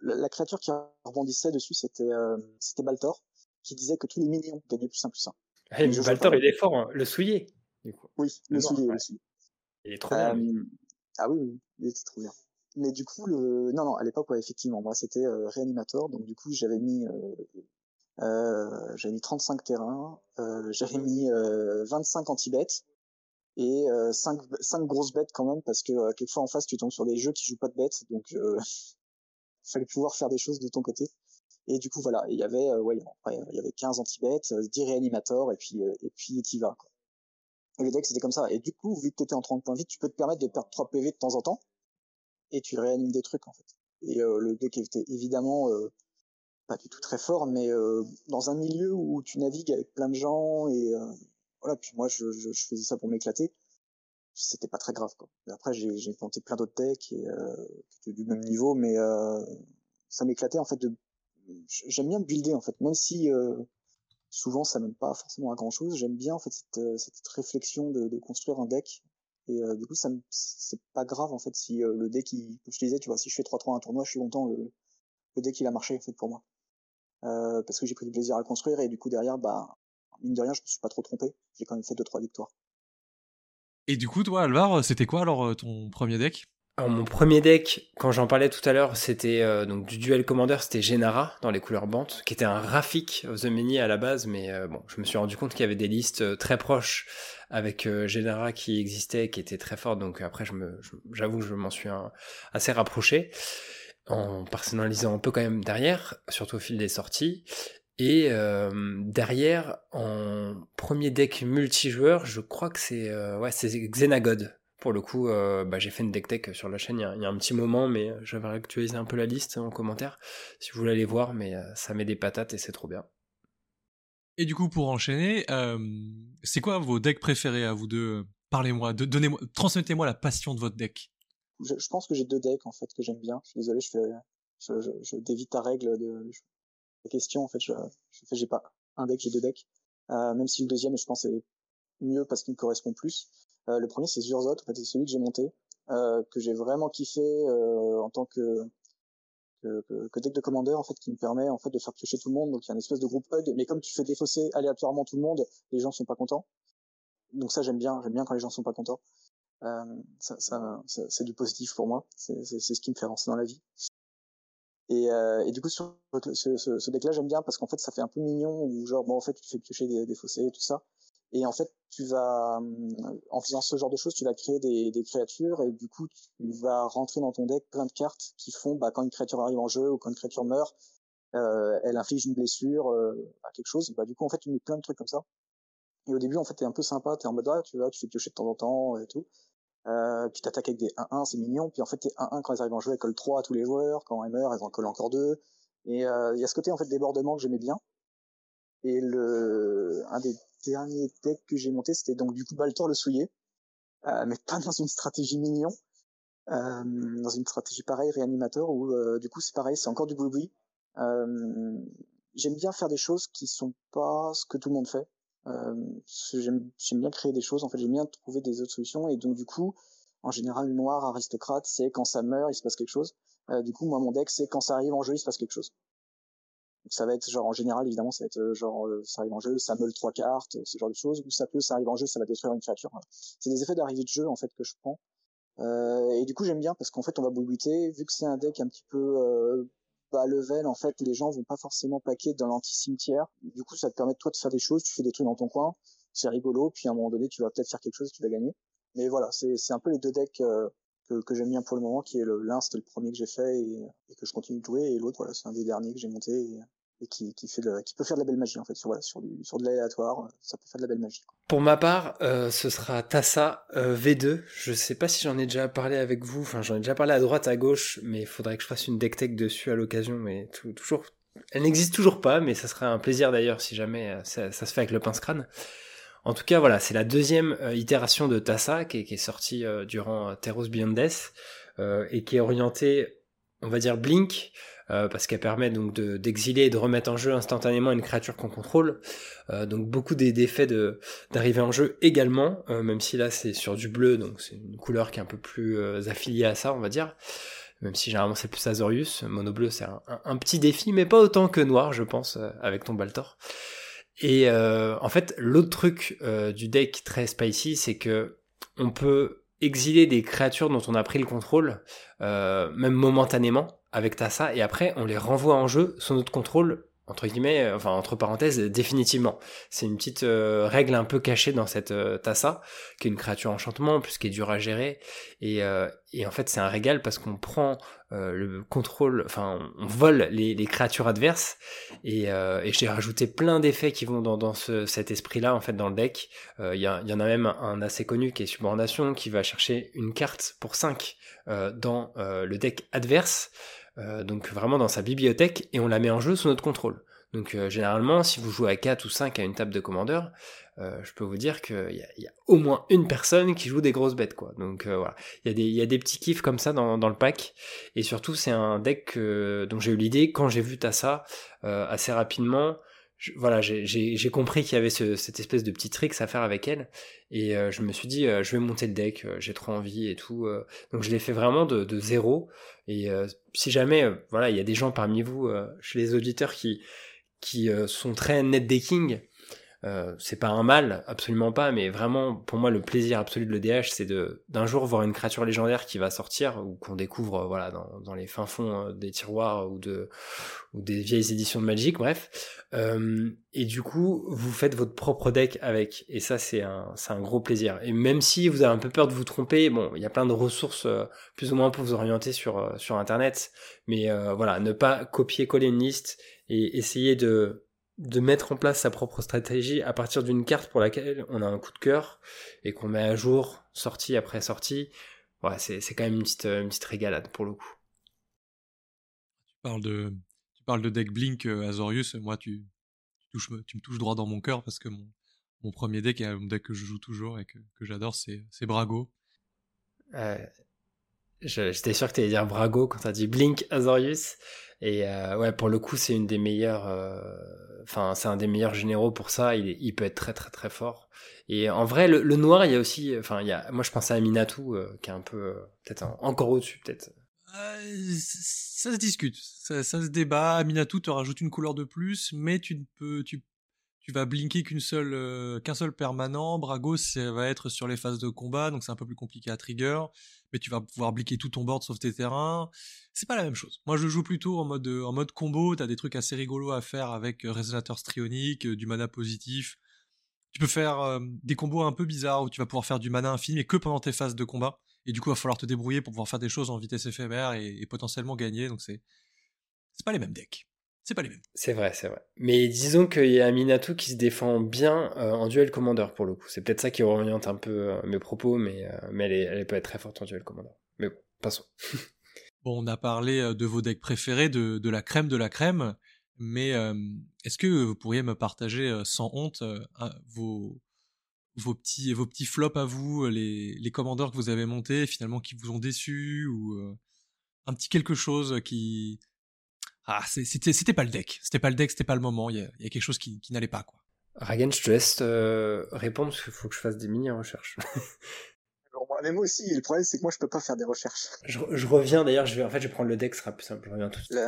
la créature qui rebondissait dessus c'était euh, c'était Baltor, qui disait que tous les minions gagnaient plus 1 plus 1. Hey, Baltor il est fort, hein. le souiller. Oui, le souiller, le souiller. Il est trop bien. Euh, ah oui, oui, il était trop bien mais du coup le non non à l'époque ouais effectivement moi c'était euh, réanimator donc du coup j'avais mis euh, euh, j'avais mis 35 terrains euh, j'avais mis 25 anti-bêtes et 5 5 grosses bêtes quand même parce que quelquefois en face tu tombes sur des jeux qui jouent pas de bêtes donc il fallait pouvoir faire des choses de ton côté. Et du coup voilà il y avait ouais il y avait 15 anti-bêtes 10 réanimators et puis et puis tu vas quoi. Et le deck c'était comme ça. Et du coup vu que t'étais en 30 points vite tu peux te permettre de perdre 3 PV de temps en temps et tu réanimes des trucs en fait. Et euh, le deck était évidemment euh, pas du tout très fort, mais euh, dans un milieu où tu navigues avec plein de gens et voilà. Puis moi, je, je, je faisais ça pour m'éclater. C'était pas très grave quoi. Après, j'ai monté plein d'autres decks et, qui étaient du même niveau, mais ça m'éclatait en fait. De... J'aime bien builder en fait, même si souvent ça mène pas forcément à grand chose. J'aime bien en fait cette, cette réflexion de, de construire un deck et euh, du coup, ça c'est pas grave en fait si euh, le deck, il, comme je te disais, tu vois, si je fais 3-3 un tournoi, je suis content, le, le deck il a marché en fait pour moi. Euh, parce que j'ai pris du plaisir à le construire et du coup derrière, bah, mine de rien, je me suis pas trop trompé. J'ai quand même fait 2-3 victoires. Et du coup, toi, Alvar, c'était quoi alors ton premier deck? Alors mon premier deck, quand j'en parlais tout à l'heure, c'était euh, donc du duel commander, c'était Genara dans les couleurs bantes, qui était un Rafik of the Mini à la base, mais euh, bon, je me suis rendu compte qu'il y avait des listes euh, très proches avec Genara qui existait, qui était très forte, donc après je j'avoue que je m'en suis assez rapproché en personnalisant un peu quand même derrière, surtout au fil des sorties. Et derrière, en premier deck multijoueur, je crois que c'est ouais, c'est Xenagod Pour le coup, euh, bah, j'ai fait une deck tech sur la chaîne il y, a, un petit moment, mais j'avais actualisé un peu la liste en commentaire si vous voulez aller voir, mais ça met des patates et c'est trop bien. Et du coup, pour enchaîner, c'est quoi vos decks préférés à vous deux? Parlez-moi, donnez-moi, transmettez-moi la passion de votre deck. Je, pense que j'ai deux decks en fait que j'aime bien. Je suis désolé, je fais, je, je, dévie ta règle de question. En fait, j'ai pas un deck, j'ai deux decks. Euh, même si le deuxième, je pense, est mieux parce qu'il me correspond plus. Euh, le premier, c'est Zurzot, en fait, c'est celui que j'ai monté, euh, que j'ai vraiment kiffé en tant que, que, que, deck de commandeur, en fait, qui me permet en fait de faire piocher tout le monde. Donc il y a une espèce de groupe hug, mais comme tu fais défausser aléatoirement tout le monde, les gens sont pas contents. Donc ça, j'aime bien, j'aime bien quand les gens sont pas contents. Ça, c'est du positif pour moi. C'est ce qui me fait avancer dans la vie. Et, euh, et, du coup, sur ce, ce, ce deck-là, j'aime bien parce qu'en fait, ça fait un peu mignon, ou genre, bon, en fait, tu fais piocher des, des fossés et tout ça. Et en fait, tu vas, en faisant ce genre de choses, tu vas créer des, des, créatures et du coup, tu vas rentrer dans ton deck plein de cartes qui font, bah, quand une créature arrive en jeu ou quand une créature meurt, euh, elle inflige une blessure euh, à quelque chose. Bah, du coup, en fait, tu mets plein de trucs comme ça. Et au début, en fait, t'es un peu sympa, t'es en mode, ah, tu vois, tu fais piocher de temps en temps et tout. Euh, tu t'attaques avec des 1-1, c'est mignon. Puis en fait, tes 1-1, quand elles arrivent en jeu, elles collent 3 à tous les joueurs. Quand elles meurent, elles en collent encore 2. Et euh, il y a ce côté en fait débordement que j'aimais bien. Et le un des derniers decks que j'ai monté, c'était donc du coup Baltor le souillé, euh, mais pas dans une stratégie mignon, euh, dans une stratégie pareille réanimateur où euh, du coup c'est pareil, c'est encore du bruit. Euh, j'aime bien faire des choses qui sont pas ce que tout le monde fait. Euh, j'aime bien créer des choses, en fait j'aime bien trouver des autres solutions et donc du coup en général noir aristocrate c'est quand ça meurt il se passe quelque chose. Euh, du coup moi mon deck c'est quand ça arrive en jeu il se passe quelque chose. Donc ça va être genre en général évidemment ça va être euh, genre ça arrive en jeu, ça meule trois cartes, ce genre de choses, ou ça peut ça arrive en jeu, ça va détruire une créature. C'est des effets d'arrivée de jeu en fait que je prends. Euh, et du coup j'aime bien parce qu'en fait on va boubouiter, vu que c'est un deck un petit peu euh, bas level, en fait, les gens vont pas forcément paquer dans l'anti-cimetière. Du coup, ça te permet toi de faire des choses, tu fais des trucs dans ton coin, c'est rigolo, puis à un moment donné, tu vas peut-être faire quelque chose et tu vas gagner. Mais voilà, c'est, un peu les deux decks euh, que, que j'aime bien pour le moment, qui est le, l'un, c'était le premier que j'ai fait et, et, que je continue de jouer, et l'autre, voilà, c'est un des derniers que j'ai monté. Et, et qui, peut faire de la belle magie en fait sur sur, sur de l'aléatoire ça peut faire de la belle magie. Pour ma part euh, ce sera Tassa euh, V2 je sais pas si j'en ai déjà parlé avec vous. Enfin j'en ai déjà parlé à droite à gauche mais il faudrait que je fasse une deck tech dessus à l'occasion mais toujours elle n'existe toujours pas mais ça serait un plaisir d'ailleurs si jamais euh, ça, se fait avec le pince crâne en tout cas voilà c'est la deuxième euh, itération de Tassa qui est sortie durant Terros Beyond Death et qui est orientée on va dire Blink euh, parce qu'elle permet donc d'exiler et de remettre en jeu instantanément une créature qu'on contrôle. Euh, donc beaucoup d'effets de d'arriver en jeu également, euh, même si là c'est sur du bleu, donc c'est une couleur qui est un peu plus affiliée à ça, on va dire. Même si généralement c'est plus Azorius, mono bleu c'est un, petit défi, mais pas autant que noir, je pense, avec ton Baltor. Et en fait, l'autre truc du deck très spicy, c'est que on peut exiler des créatures dont on a pris le contrôle, même momentanément, avec Tassa et après on les renvoie en jeu sous notre contrôle entre guillemets, euh, enfin entre parenthèses, définitivement. C'est une petite euh, règle un peu cachée dans cette euh, Tassa, qui est une créature enchantement, puisqu'elle est dure à gérer. Et, et en fait, c'est un régal parce qu'on prend le contrôle, enfin, on vole les, les créatures adverses. Et, et j'ai rajouté plein d'effets qui vont dans, dans ce, cet esprit-là, en fait, dans le deck. Il y, y, en a même un assez connu qui est Subordination, qui va chercher une carte pour 5 dans le deck adverse. Euh, donc vraiment dans sa bibliothèque, et on la met en jeu sous notre contrôle. Donc euh, généralement, si vous jouez à 4 ou 5 à une table de commandeur, euh, je peux vous dire qu'il y, y, a au moins une personne qui joue des grosses bêtes, quoi. Donc voilà, il y, a des, y a des petits kiffs comme ça dans, dans le pack, et surtout c'est un deck dont j'ai eu l'idée quand j'ai vu Tassa assez rapidement voilà, j'ai compris qu'il y avait ce, cette espèce de petit tricks à faire avec elle, et euh, je me suis dit, euh, je vais monter le deck, euh, j'ai trop envie et tout. donc je l'ai fait vraiment de, de zéro. Et si jamais, voilà, il y a des gens parmi vous, chez les auditeurs qui qui sont très net decking, euh, c'est pas un mal, absolument pas, mais vraiment, pour moi, le plaisir absolu de l'EDH, c'est de d'un jour voir une créature légendaire qui va sortir ou qu'on découvre, euh, voilà, dans, dans, les fins fonds euh, des tiroirs ou de ou des vieilles éditions de Magic, bref. Euh, et du coup, vous faites votre propre deck avec, et ça, c'est un c'est un gros plaisir. Et même si vous avez un peu peur de vous tromper, bon, il y a plein de ressources plus ou moins pour vous orienter sur sur Internet, mais voilà, ne pas copier-coller une liste et essayer de de mettre en place sa propre stratégie à partir d'une carte pour laquelle on a un coup de cœur et qu'on met à jour sortie après sortie. Ouais, c'est, quand même une petite, une petite régalade pour le coup. Tu parles de, tu parles de deck Blink euh, Azorius, moi tu, tu, touches, tu me touches droit dans mon cœur parce que mon, mon premier deck et un deck que je joue toujours et que, que j'adore, c'est, c'est Brago. Euh, j'étais sûr que tu allais dire Brago quand tu as dit Blink Azorius. Et euh, ouais, pour le coup, c'est une des meilleures. Euh, enfin, c'est un des meilleurs généraux pour ça. Il, il, peut être très très très fort. Et en vrai, le, noir, il y a aussi. Enfin, il y a. Moi, je pensais à Minatu, euh, qui est un peu peut-être encore au-dessus, peut-être. ça se discute, ça, se débat. Minatu te rajoute une couleur de plus, mais tu peux, tu tu vas blinker euh, qu'un seul permanent. Bragos, ça va être sur les phases de combat, donc c'est un peu plus compliqué à trigger. Mais tu vas pouvoir blinker tout ton board sauf tes terrains. C'est pas la même chose. Moi, je joue plutôt en mode, mode combo. T'as des trucs assez rigolos à faire avec euh, résonateur strionique, euh, du mana positif. Tu peux faire des combos un peu bizarres où tu vas pouvoir faire du mana infini, mais que pendant tes phases de combat. Et du coup, il va falloir te débrouiller pour pouvoir faire des choses en vitesse éphémère et, potentiellement gagner. Donc c'est pas les mêmes decks c'est pas les mêmes. C'est vrai, c'est vrai. Mais disons qu'il y a Minato qui se défend bien euh, en duel commandeur pour le coup. C'est peut-être ça qui oriente un peu euh, mes propos, mais, euh, mais elle, elle, peut être très forte en duel commandeur. Mais bon, passons. bon, on a parlé de vos decks préférés, de, de la crème de la crème, mais est-ce que vous pourriez me partager sans honte vos, vos, petits, vos petits flops à vous, les, les commandeurs que vous avez montés, finalement qui vous ont déçu, ou un petit quelque chose qui ah, c'était pas le deck. C'était pas le deck, c'était pas le moment. Il y, a, quelque chose qui, n'allait pas, quoi. Ragen, je te laisse euh, répondre parce qu'il faut que je fasse des mini-recherches. mais moi aussi, le problème c'est que moi je peux pas faire des recherches. Je, reviens d'ailleurs, je vais, en fait je vais prendre le deck, ce sera plus simple, je reviens tout de suite.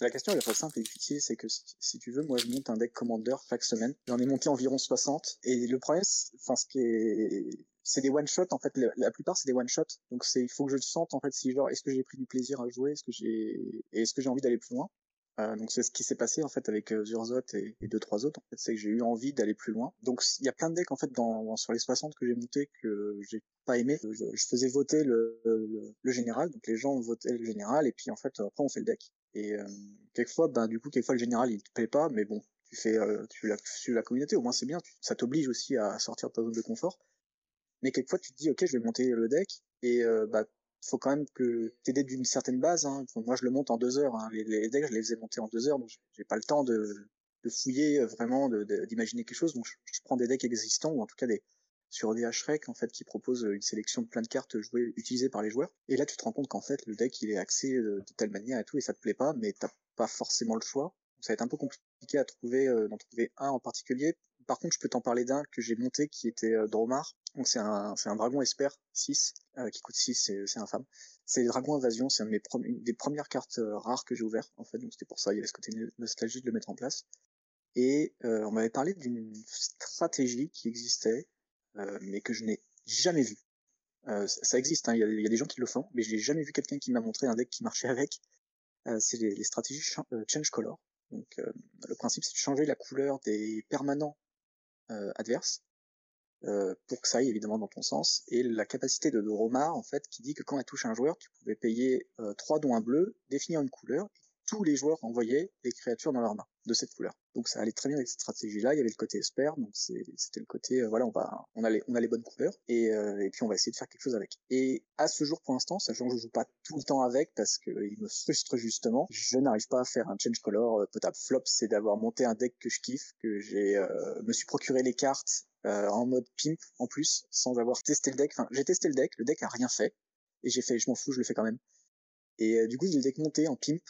La, question elle est pas simple et difficile, c'est que si, tu veux, moi je monte un deck commander chaque semaine. J'en ai monté environ 60 et le problème, enfin ce qui est c'est des one shot en fait la, plupart c'est des one shot donc c'est il faut que je le sente en fait si genre est-ce que j'ai pris du plaisir à jouer est-ce que j'ai est-ce que j'ai envie d'aller plus loin? Euh, donc c'est ce qui s'est passé en fait avec euh, Zurzot et, et deux trois autres en fait. C'est que j'ai eu envie d'aller plus loin. Donc il y a plein de decks en fait dans, sur les 60 que j'ai monté que j'ai pas aimé. Je, je faisais voter le, le, général. Donc les gens votaient le général et puis en fait après on fait le deck. Et euh, quelquefois ben du coup quelquefois le général il te plaît pas mais bon tu fais euh, tu la, tu la communauté. Au moins c'est bien. Ça t'oblige aussi à sortir de ta zone de confort mais quelquefois tu te dis ok je vais monter le deck et euh, bah faut quand même que t'aider d'une certaine base hein. moi je le monte en deux heures hein. les, decks je les faisais monter en deux heures donc j'ai pas le temps de, de fouiller euh, vraiment d'imaginer quelque chose donc je, prends des decks existants ou en tout cas des sur des Shrek en fait qui proposent une sélection de plein de cartes jouées utilisées par les joueurs et là tu te rends compte qu'en fait le deck il est axé de, telle manière et tout et ça te plaît pas mais t'as pas forcément le choix donc ça va être un peu compliqué à trouver euh, d'en trouver un en particulier par contre, je peux t'en parler d'un que j'ai monté qui était euh, Dromar. Donc c'est un, dragon Esper 6 euh, qui coûte 6, c'est, infâme. C'est Dragon Invasion, c'est une, des premières cartes euh, rares que j'ai ouvertes en fait, donc c'était pour ça, il y avait ce côté nostalgique de le mettre en place. Et on m'avait parlé d'une stratégie qui existait, mais que je n'ai jamais vue. ça existe, hein, il, y a, des gens qui le font, mais je n'ai jamais vu quelqu'un qui m'a montré un deck qui marchait avec. c'est les, stratégies Change Color. Donc le principe c'est de changer la couleur des permanents adverse, euh, pour que ça aille évidemment dans ton sens, et la capacité de Doromar en fait qui dit que quand elle touche un joueur, tu pouvais payer euh, 3 dons un bleu, définir une couleur, tous les joueurs envoyaient des créatures dans leur main de cette couleur. Donc ça allait très bien avec cette stratégie-là. Il y avait le côté esper, donc c'était le côté euh, voilà on va on a les, on a les bonnes couleurs et, euh, et puis on va essayer de faire quelque chose avec. Et à ce jour pour l'instant, sachant que je joue pas tout le temps avec parce que il me frustre justement, je n'arrive pas à faire un change color euh, potable. Flop, c'est d'avoir monté un deck que je kiffe, que j'ai me suis procuré les cartes en mode pimp en plus sans avoir testé le deck. Enfin j'ai testé le deck, le deck a rien fait et j'ai fait je m'en fous, je le fais quand même. Et du coup, j'ai le deck monté en pimp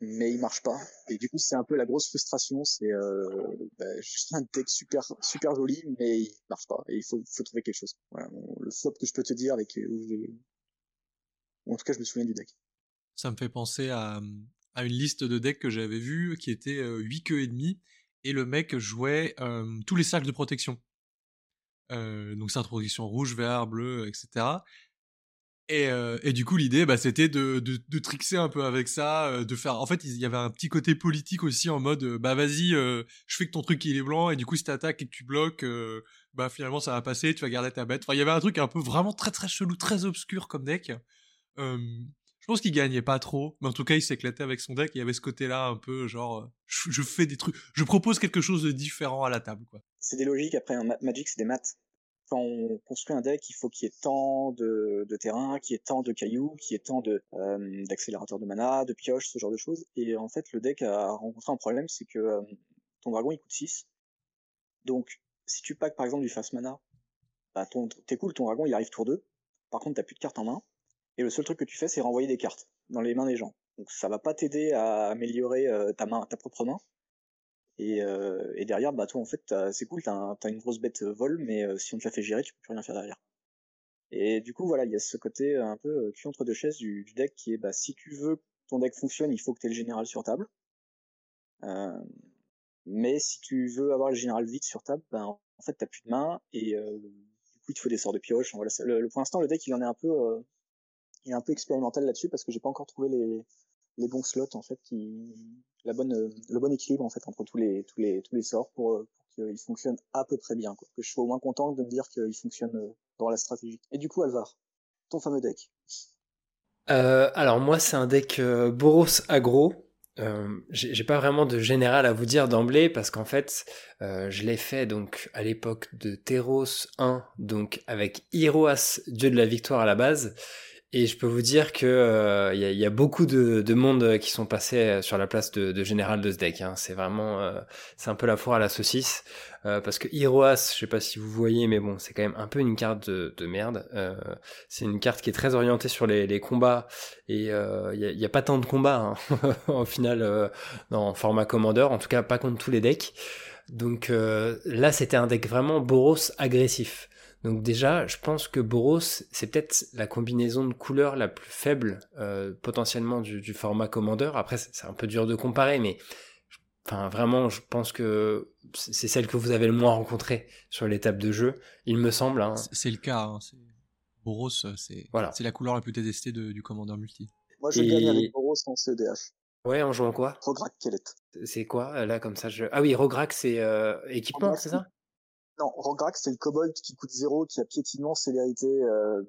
mais il marche pas. Et du coup, c'est un peu la grosse frustration. C'est euh, bah, juste un deck super super joli, mais il marche pas. Et il faut, faut trouver quelque chose. Voilà, le flop que je peux te dire avec euh, en tout cas, je me souviens du deck. Ça me fait penser à, à une liste de decks que j'avais vu qui était euh, 8 queues et demi et le mec jouait euh, tous les cercles de protection. Euh, donc cercle de protection rouge, vert, bleu, etc. Et, euh, et, du coup, l'idée, bah, c'était de, de, de, trixer un peu avec ça, euh, de faire. En fait, il y avait un petit côté politique aussi en mode, euh, bah vas-y, je fais que ton truc il est blanc, et du coup, si t'attaques et que tu bloques, bah finalement ça va passer, tu vas garder ta bête. Enfin, il y avait un truc un peu vraiment très très chelou, très obscur comme deck. je pense qu'il gagnait pas trop, mais en tout cas, il s'éclatait avec son deck. Il y avait ce côté-là un peu genre, je, fais des trucs, je propose quelque chose de différent à la table, quoi. C'est des logiques. Après, un Magic, c'est des maths. Quand on construit un deck, il faut qu'il y ait tant de, terrain, qu'il y ait tant de cailloux, qu'il y ait tant euh, d'accélérateurs de mana, de pioches, ce genre de choses. Et en fait, le deck a rencontré un problème, c'est que euh, ton dragon il coûte 6. Donc, si tu packs par exemple du fast mana, bah, t'es cool, ton dragon il arrive tour 2. Par contre, t'as plus de cartes en main et le seul truc que tu fais, c'est renvoyer des cartes dans les mains des gens. Donc ça va pas t'aider à améliorer euh, ta propre main. Et, euh, et derrière, bah toi en fait, c'est cool, t'as as une grosse bête vol, mais euh, si on te la fait gérer, tu peux plus rien faire derrière. Et du coup, voilà, il y a ce côté un peu cul entre deux chaises du, deck qui est, bah si tu veux que ton deck fonctionne, il faut que tu aies le général sur table. mais si tu veux avoir le général vite sur table, ben en fait t'as plus de main et du coup il te faut des sorts de pioche. Voilà, le, pour l'instant le deck il en est un peu il est un peu expérimental là-dessus parce que j'ai pas encore trouvé les, les bons slots en fait qui la bonne le bon équilibre en fait entre tous les tous les tous les sorts pour, pour qu'ils fonctionnent à peu près bien quoi. que je sois au moins content de me dire qu'ils fonctionnent euh, dans la stratégie. Et du coup Alvar ton fameux deck. Euh, alors moi c'est un deck euh, Boros aggro euh, j'ai pas vraiment de général à vous dire d'emblée parce qu'en fait euh, je l'ai fait donc à l'époque de Teros 1 donc avec Hiroas dieu de la victoire à la base et je peux vous dire que il euh, y, a, beaucoup de, de, monde qui sont passés euh, sur la place de, de général de ce deck. Hein. C'est vraiment, euh, c'est un peu la foire à la saucisse. parce que Hiroas, je sais pas si vous voyez, mais bon, c'est quand même un peu une carte de, de merde. c'est une carte qui est très orientée sur les, les combats et il n'y a, a, pas tant de combats hein, au final dans format Commander, en tout cas pas contre tous les decks. Donc là, c'était un deck vraiment Boros agressif. Donc déjà, je pense que Boros, c'est peut-être la combinaison de couleurs la plus faible euh, potentiellement du, format Commander. Après, c'est un peu dur de comparer, mais enfin vraiment, je pense que c'est celle que vous avez le moins rencontrée sur les tables de jeu, il me semble. Hein. C'est le cas. Hein, Boros, c'est voilà. la couleur la plus détestée du Commander multi. Moi, je gagne avec Boros en CEDH. Ouais, en jouant quoi? Rograk Kellet. C'est quoi là comme ça je... Ah oui, Rograk, c'est euh, équipement, c'est ça? Non, Rograx, c'est le kobold qui coûte zéro, qui a piétinement, célérité euh,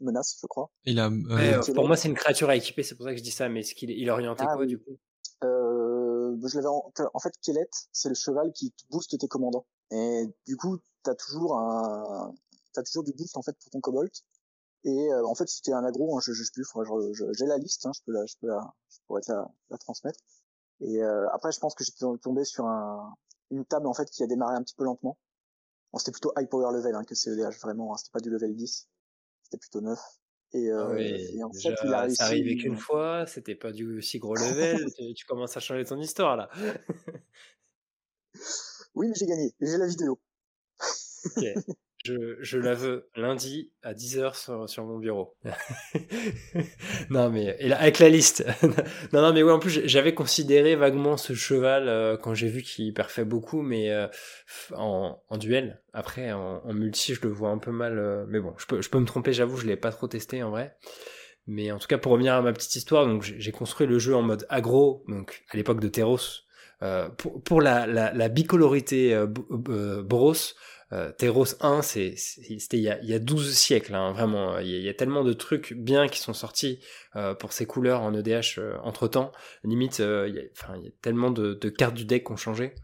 menace, je crois. Il a, euh, pour moi, c'est une créature à équiper, c'est pour ça que je dis ça, mais est-ce qu'il il est orienté ah quoi, du coup? Euh, je l'avais en... en, fait, Kellet, c'est le cheval qui booste tes commandants. Et du coup, t'as toujours un, t'as toujours du boost en fait pour ton kobold. Et euh, en fait, si t'es un aggro, hein, je, je sais plus, j'ai la liste, hein, je peux la, je peux la, je pourrais te la, la transmettre. Et euh, après, je pense que j'étais tombé sur un, une table en fait qui a démarré un petit peu lentement c'était plutôt high power level hein, que CEDH, vraiment. Hein, c'était pas du level 10. C'était plutôt 9. Et, euh, ah et en fait, il a réussi. Ça arrivait qu'une fois, c'était pas du aussi gros level. tu, commences à changer ton histoire là. oui, mais j'ai gagné. J'ai la vidéo. ok. Je, la veux lundi à 10h sur, mon bureau. non, mais et avec la liste. non, non, mais oui, en plus, j'avais considéré vaguement ce cheval euh, quand j'ai vu qu'il perfait beaucoup, mais euh, en, duel. Après, en, multi, je le vois un peu mal. Euh, mais bon, je peux, je peux me tromper, j'avoue, je l'ai pas trop testé en vrai. Mais en tout cas, pour revenir à ma petite histoire, donc j'ai construit le jeu en mode agro, donc à l'époque de Teros. pour, pour la, la, la bicolorité Boros, euh, Teros 1, c'était il, y a, il y a 12 siècles, hein, vraiment. Il y, a, tellement de trucs bien qui sont sortis euh, pour ces couleurs en EDH euh, entre temps. Limite, il, y a, enfin, il y a tellement de, de, cartes du deck qui ont changé.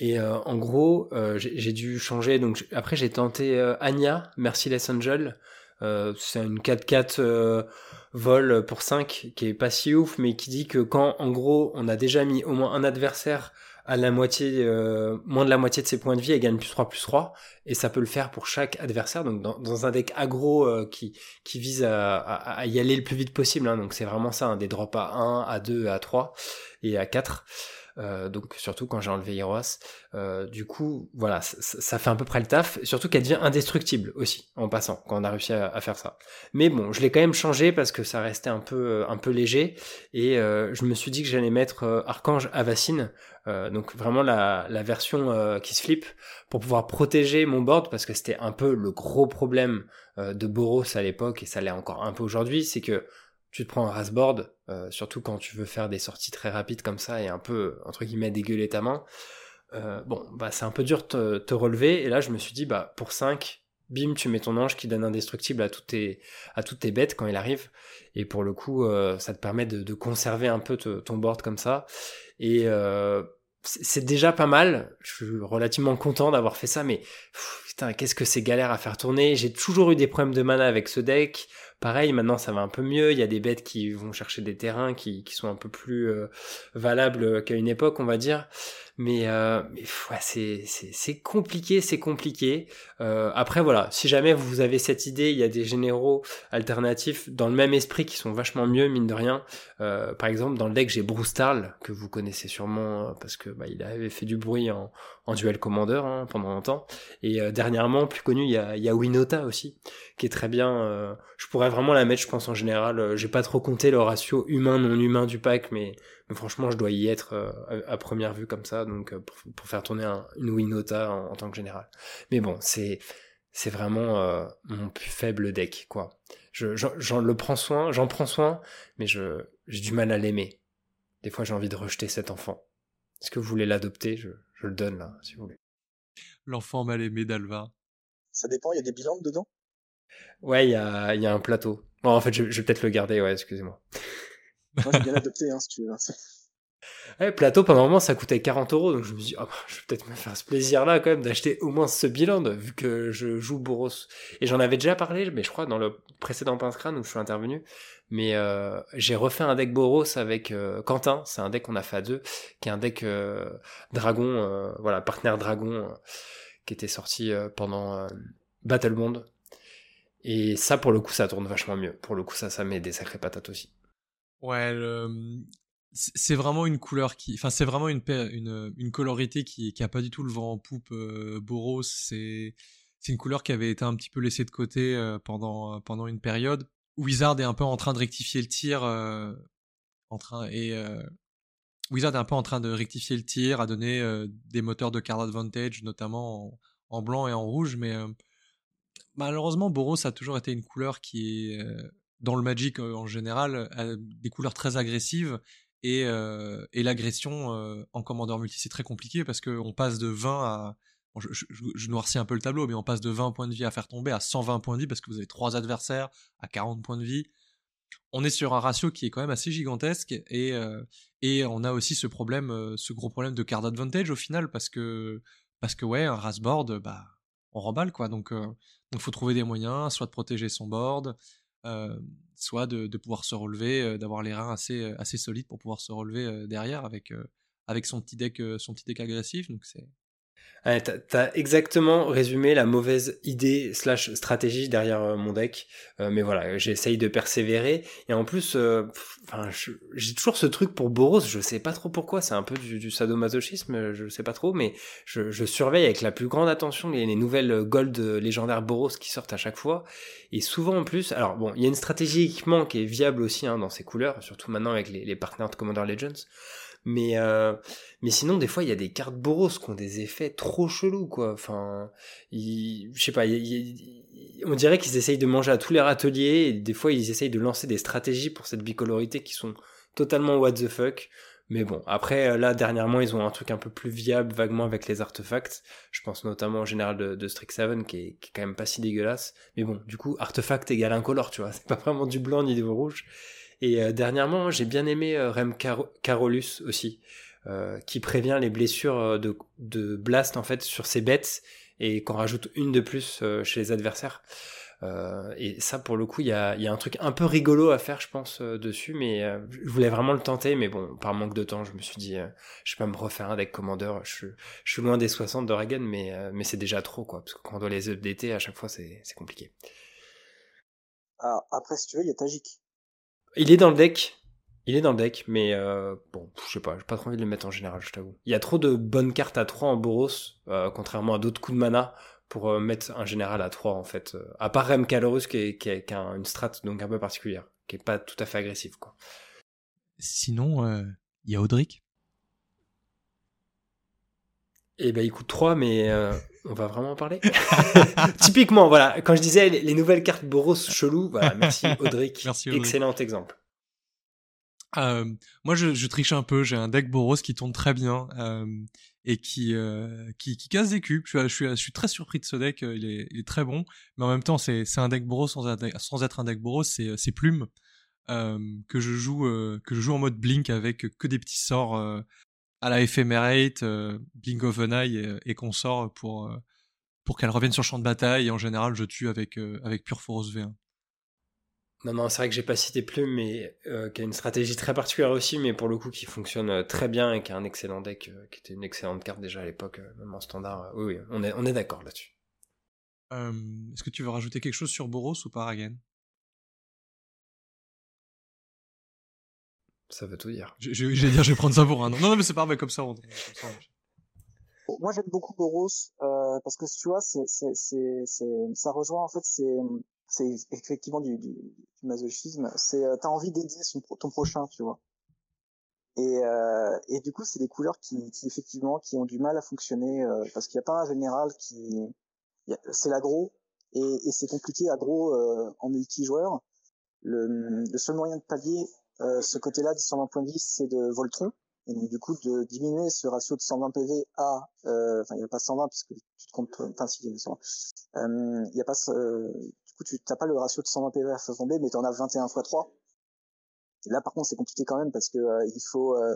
Et en gros, j'ai dû changer. Donc après, j'ai tenté Anya, Merciless Angel. c'est une 4-4 vol pour 5 qui est pas si ouf, mais qui dit que quand en gros on a déjà mis au moins un adversaire à la moitié, euh, moins de la moitié de ses points de vie, elle gagne plus 3 plus 3, et ça peut le faire pour chaque adversaire, donc dans, dans un deck aggro euh, qui, qui vise à, à, y aller le plus vite possible, hein, donc c'est vraiment ça, hein, des drops à 1, à 2, à 3 et à 4. Euh, donc surtout quand j'ai enlevé Hiroas. Euh, du coup, voilà, ça, fait à peu près le taf. Surtout qu'elle devient indestructible aussi en passant quand on a réussi à, faire ça. Mais bon, je l'ai quand même changé parce que ça restait un peu euh, un peu léger et je me suis dit que j'allais mettre Archange Avacine, donc vraiment la, la version qui se flippe pour pouvoir protéger mon board parce que c'était un peu le gros problème de Boros à l'époque et ça l'est encore un peu aujourd'hui, c'est que tu te prends un rasboard, euh, surtout quand tu veux faire des sorties très rapides comme ça et un peu, entre guillemets, dégueuler ta main. Euh, bon, bah c'est un peu dur de te, relever, et là je me suis dit, bah pour 5, bim, tu mets ton ange qui donne indestructible à toutes tes, bêtes quand il arrive. Et pour le coup, euh, ça te permet de, conserver un peu ton board comme ça. Et euh, c'est déjà pas mal. Je suis relativement content d'avoir fait ça, mais putain, qu'est-ce que c'est galère à faire tourner. J'ai toujours eu des problèmes de mana avec ce deck. Pareil, maintenant ça va un peu mieux. Il y a des bêtes qui vont chercher des terrains qui, sont un peu plus euh, valables qu'à une époque, on va dire. Mais, euh, mais ouais, c'est, compliqué, c'est compliqué. Euh, après, voilà, si jamais vous avez cette idée, il y a des généraux alternatifs dans le même esprit qui sont vachement mieux, mine de rien. Euh, par exemple, dans le deck, j'ai Bruce que vous connaissez sûrement euh, parce que bah, il avait fait du bruit en, en duel commander hein, pendant longtemps. Et euh, dernièrement, plus connu, il y a, y a Winota aussi, qui est très bien. Je pourrais vraiment la mettre, je pense, en général. J'ai pas trop compté le ratio humain-non humain du pack, mais franchement, je dois y être euh, à, première vue comme ça, donc euh, pour, faire tourner une Winota en, tant que général. Mais bon, c'est c'est vraiment euh, mon plus faible deck, quoi. Je, j'en le prends soin, j'en prends soin, mais je j'ai du mal à l'aimer. Des fois, j'ai envie de rejeter cet enfant. Est-ce que vous voulez l'adopter? Je, je le donne là, si vous voulez. L'enfant mal aimé d'Alva. Ça dépend, il y a des bilans dedans? Ouais, il y a, y a un plateau. Bon, en fait, je, je vais peut-être le garder, ouais, excusez-moi. Moi, j'ai bien adopté, hein, si tu veux. Ouais, plateau, pendant un moment, ça coûtait 40 euros, donc je me dis, oh, je vais peut-être me faire ce plaisir-là, quand même, d'acheter au moins ce bilan, vu que je joue Boros. Et j'en avais déjà parlé, mais je crois, dans le précédent Pince Crâne où je suis intervenu. Mais euh, j'ai refait un deck Boros avec euh, Quentin, c'est un deck qu'on a fait à deux, qui est un deck euh, Dragon, voilà, partenaire Dragon, qui était sorti pendant Battle Bond. Et ça, pour le coup, ça tourne vachement mieux. Pour le coup, ça, ça met des sacrées patates aussi. Ouais, c'est vraiment une couleur qui, enfin c'est vraiment une, une, une colorité qui, qui a pas du tout le vent en poupe. Euh, Boros, c'est c'est une couleur qui avait été un petit peu laissée de côté euh, pendant pendant une période. Wizard est un peu en train de rectifier le tir, euh, en train et Wizard est un peu en train de rectifier le tir, à donner des moteurs de card advantage, notamment en, blanc et en rouge, mais malheureusement Boros a toujours été une couleur qui dans le Magic en général, a des couleurs très agressives. Et, l'agression en commandeur multi, c'est très compliqué parce qu'on passe de 20 à. je, noircis un peu le tableau, mais on passe de 20 points de vie à faire tomber à 120 points de vie parce que vous avez trois adversaires à 40 points de vie. On est sur un ratio qui est quand même assez gigantesque et, on a aussi ce problème, ce gros problème de card advantage au final parce que, parce que ouais, un race board, bah, on remballe quoi. Donc, il faut trouver des moyens, soit de protéger son board, soit de, pouvoir se relever, euh, d'avoir les reins assez, euh, assez solides pour pouvoir se relever derrière avec, son petit deck, agressif. T'as exactement résumé la mauvaise idée slash stratégie derrière euh, mon deck. Euh, mais voilà, j'essaye de persévérer. Et en plus, euh, j'ai toujours ce truc pour Boros. Je sais pas trop pourquoi. C'est un peu du, sadomasochisme. Je sais pas trop, mais je, surveille avec la plus grande attention les, les, nouvelles gold légendaires Boros qui sortent à chaque fois. Et souvent en plus, alors bon, il y a une stratégie équipement qui est viable aussi hein, dans ces couleurs, surtout maintenant avec les, les partenaires de Commander Legends. Mais, euh, mais sinon, des fois, il y a des cartes Boros qui ont des effets trop chelous, quoi. Enfin, je sais pas, on dirait qu'ils essayent de manger à tous les râteliers, et des fois, ils essayent de lancer des stratégies pour cette bicolorité qui sont totalement what the fuck. Mais bon, après, là, dernièrement, ils ont un truc un peu plus viable, vaguement, avec les artefacts. Je pense notamment au général de, de Strixhaven, qui est, qui est quand même pas si dégueulasse. Mais bon, du coup, artefact égale incolore, tu vois. C'est pas vraiment du blanc ni du rouge. Et euh, dernièrement, j'ai bien aimé euh, Rem Carolus aussi, euh, qui prévient les blessures de, de, blast en fait sur ses bêtes et qu'on rajoute une de plus chez les adversaires. et ça, pour le coup, il y a, un truc un peu rigolo à faire, je pense, dessus, mais je voulais vraiment le tenter, mais bon, par manque de temps, je me suis dit, je vais pas me refaire un deck commander, je, suis loin des 60 d'Oregon, mais, mais c'est déjà trop, quoi, parce que quand on doit les updater, à chaque fois, c'est compliqué. Après, si tu veux, il y a Tajik. Il est dans le deck. Il est dans le deck, mais euh, bon, je sais pas, j'ai pas trop envie de le mettre en général, je t'avoue. Il y a trop de bonnes cartes à 3 en Boros, euh, contrairement à d'autres coups de mana, pour euh, mettre un général à 3 en fait. à part Rem Calorus qui, est, qui, a une strat donc un peu particulière, qui est pas tout à fait agressive quoi. Sinon, il y a Audric? Eh ben il coûte 3, mais on va vraiment en parler. Typiquement, voilà, quand je disais les, nouvelles cartes Boros chelou, voilà, merci Audric. merci Excellent exemple. Euh, moi, je, triche un peu. J'ai un deck Boros qui tourne très bien. Euh, et qui, euh, qui, qui casse des cubes. Je suis, je suis, je suis très surpris de ce deck. Il est, il est très bon, mais en même temps, c'est, un deck bro sans, sans être un deck bro. C'est, Plume que je joue, que je joue en mode Blink avec que des petits sorts à la Ephemerate, euh, Blink of an Eye et, et sort pour pour qu'elle revienne sur le champ de bataille. Et en général, je tue avec avec Pure Force V1. Non, non, c'est vrai que j'ai pas cité Plume, mais euh, qui a une stratégie très particulière aussi, mais pour le coup qui fonctionne euh, très bien et qui a un excellent deck, euh, qui était une excellente carte déjà à l'époque, même en standard. oui, oui, on est, on est d'accord là-dessus. Est-ce que tu veux rajouter quelque chose sur Boros ou pas, Ragen Ça veut tout dire. J'ai dire, je vais prendre ça pour un Non, non, mais c'est pas vrai, comme ça. On... moi, j'aime beaucoup Boros parce que tu vois, c'est, c'est, c'est, ça rejoint en fait, c'est c'est effectivement du, du, du masochisme. C'est euh, t'as envie d'aider ton prochain, tu vois. Et, euh, et du coup, c'est des couleurs qui, qui, effectivement qui ont du mal à fonctionner euh, parce qu'il n'y a pas un général qui c'est l'agro et, et c'est compliqué agro euh, en multijoueur. Le, le seul moyen de pallier euh, ce côté-là de 120 points de vie, c'est de Voltron. Et donc du coup de diminuer ce ratio de 120 PV à, enfin il n'y a pas 120 puisque tu te comptes, enfin si il y a 120. Il n'y a pas du coup, tu n'as pas le ratio de 120 PV à 60 B, mais tu en as 21 x 3. Et là, par contre, c'est compliqué quand même parce que euh, il faut euh,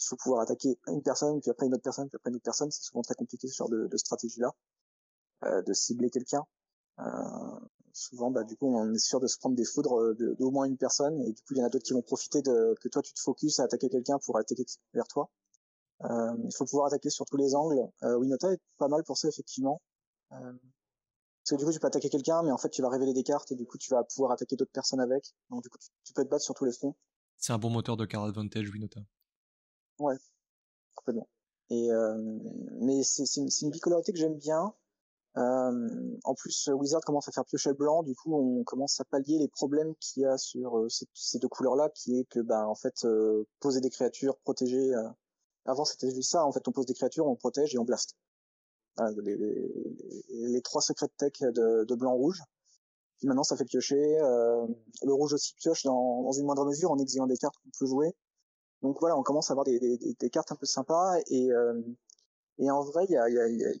il faut pouvoir attaquer une personne, puis après une autre personne, puis après une autre personne. C'est souvent très compliqué ce genre de, de stratégie-là, euh, de cibler quelqu'un. Euh, souvent, bah, du coup, on est sûr de se prendre des foudres d'au moins une personne, et du coup, il y en a d'autres qui vont profiter de que toi, tu te focuses à attaquer quelqu'un pour attaquer vers toi. Euh, il faut pouvoir attaquer sur tous les angles. Euh, Winota est pas mal pour ça, effectivement. Euh, parce que du coup, tu peux attaquer quelqu'un, mais en fait, tu vas révéler des cartes et du coup, tu vas pouvoir attaquer d'autres personnes avec. Donc, du coup, tu, peux te battre sur tous les fronts. C'est un bon moteur de card advantage, Winota. Ouais, complètement. Et euh, mais c'est une, une, bicolorité que j'aime bien. Euh, en plus, Wizard commence à faire piocher blanc, du coup, on commence à pallier les problèmes qu'il y a sur euh, ces, deux couleurs-là, qui est que, bah, en fait, euh, poser des créatures, protéger. Avant, c'était juste ça. En fait, on pose des créatures, on protège et on blast les, les, trois secrets de tech de, blanc-rouge. Puis maintenant, ça fait piocher. Euh, le rouge aussi pioche dans, dans, une moindre mesure en exilant des cartes qu'on peut jouer. Donc voilà, on commence à avoir des, des, des cartes un peu sympas. Et, euh, et en vrai, il y a, y a, y a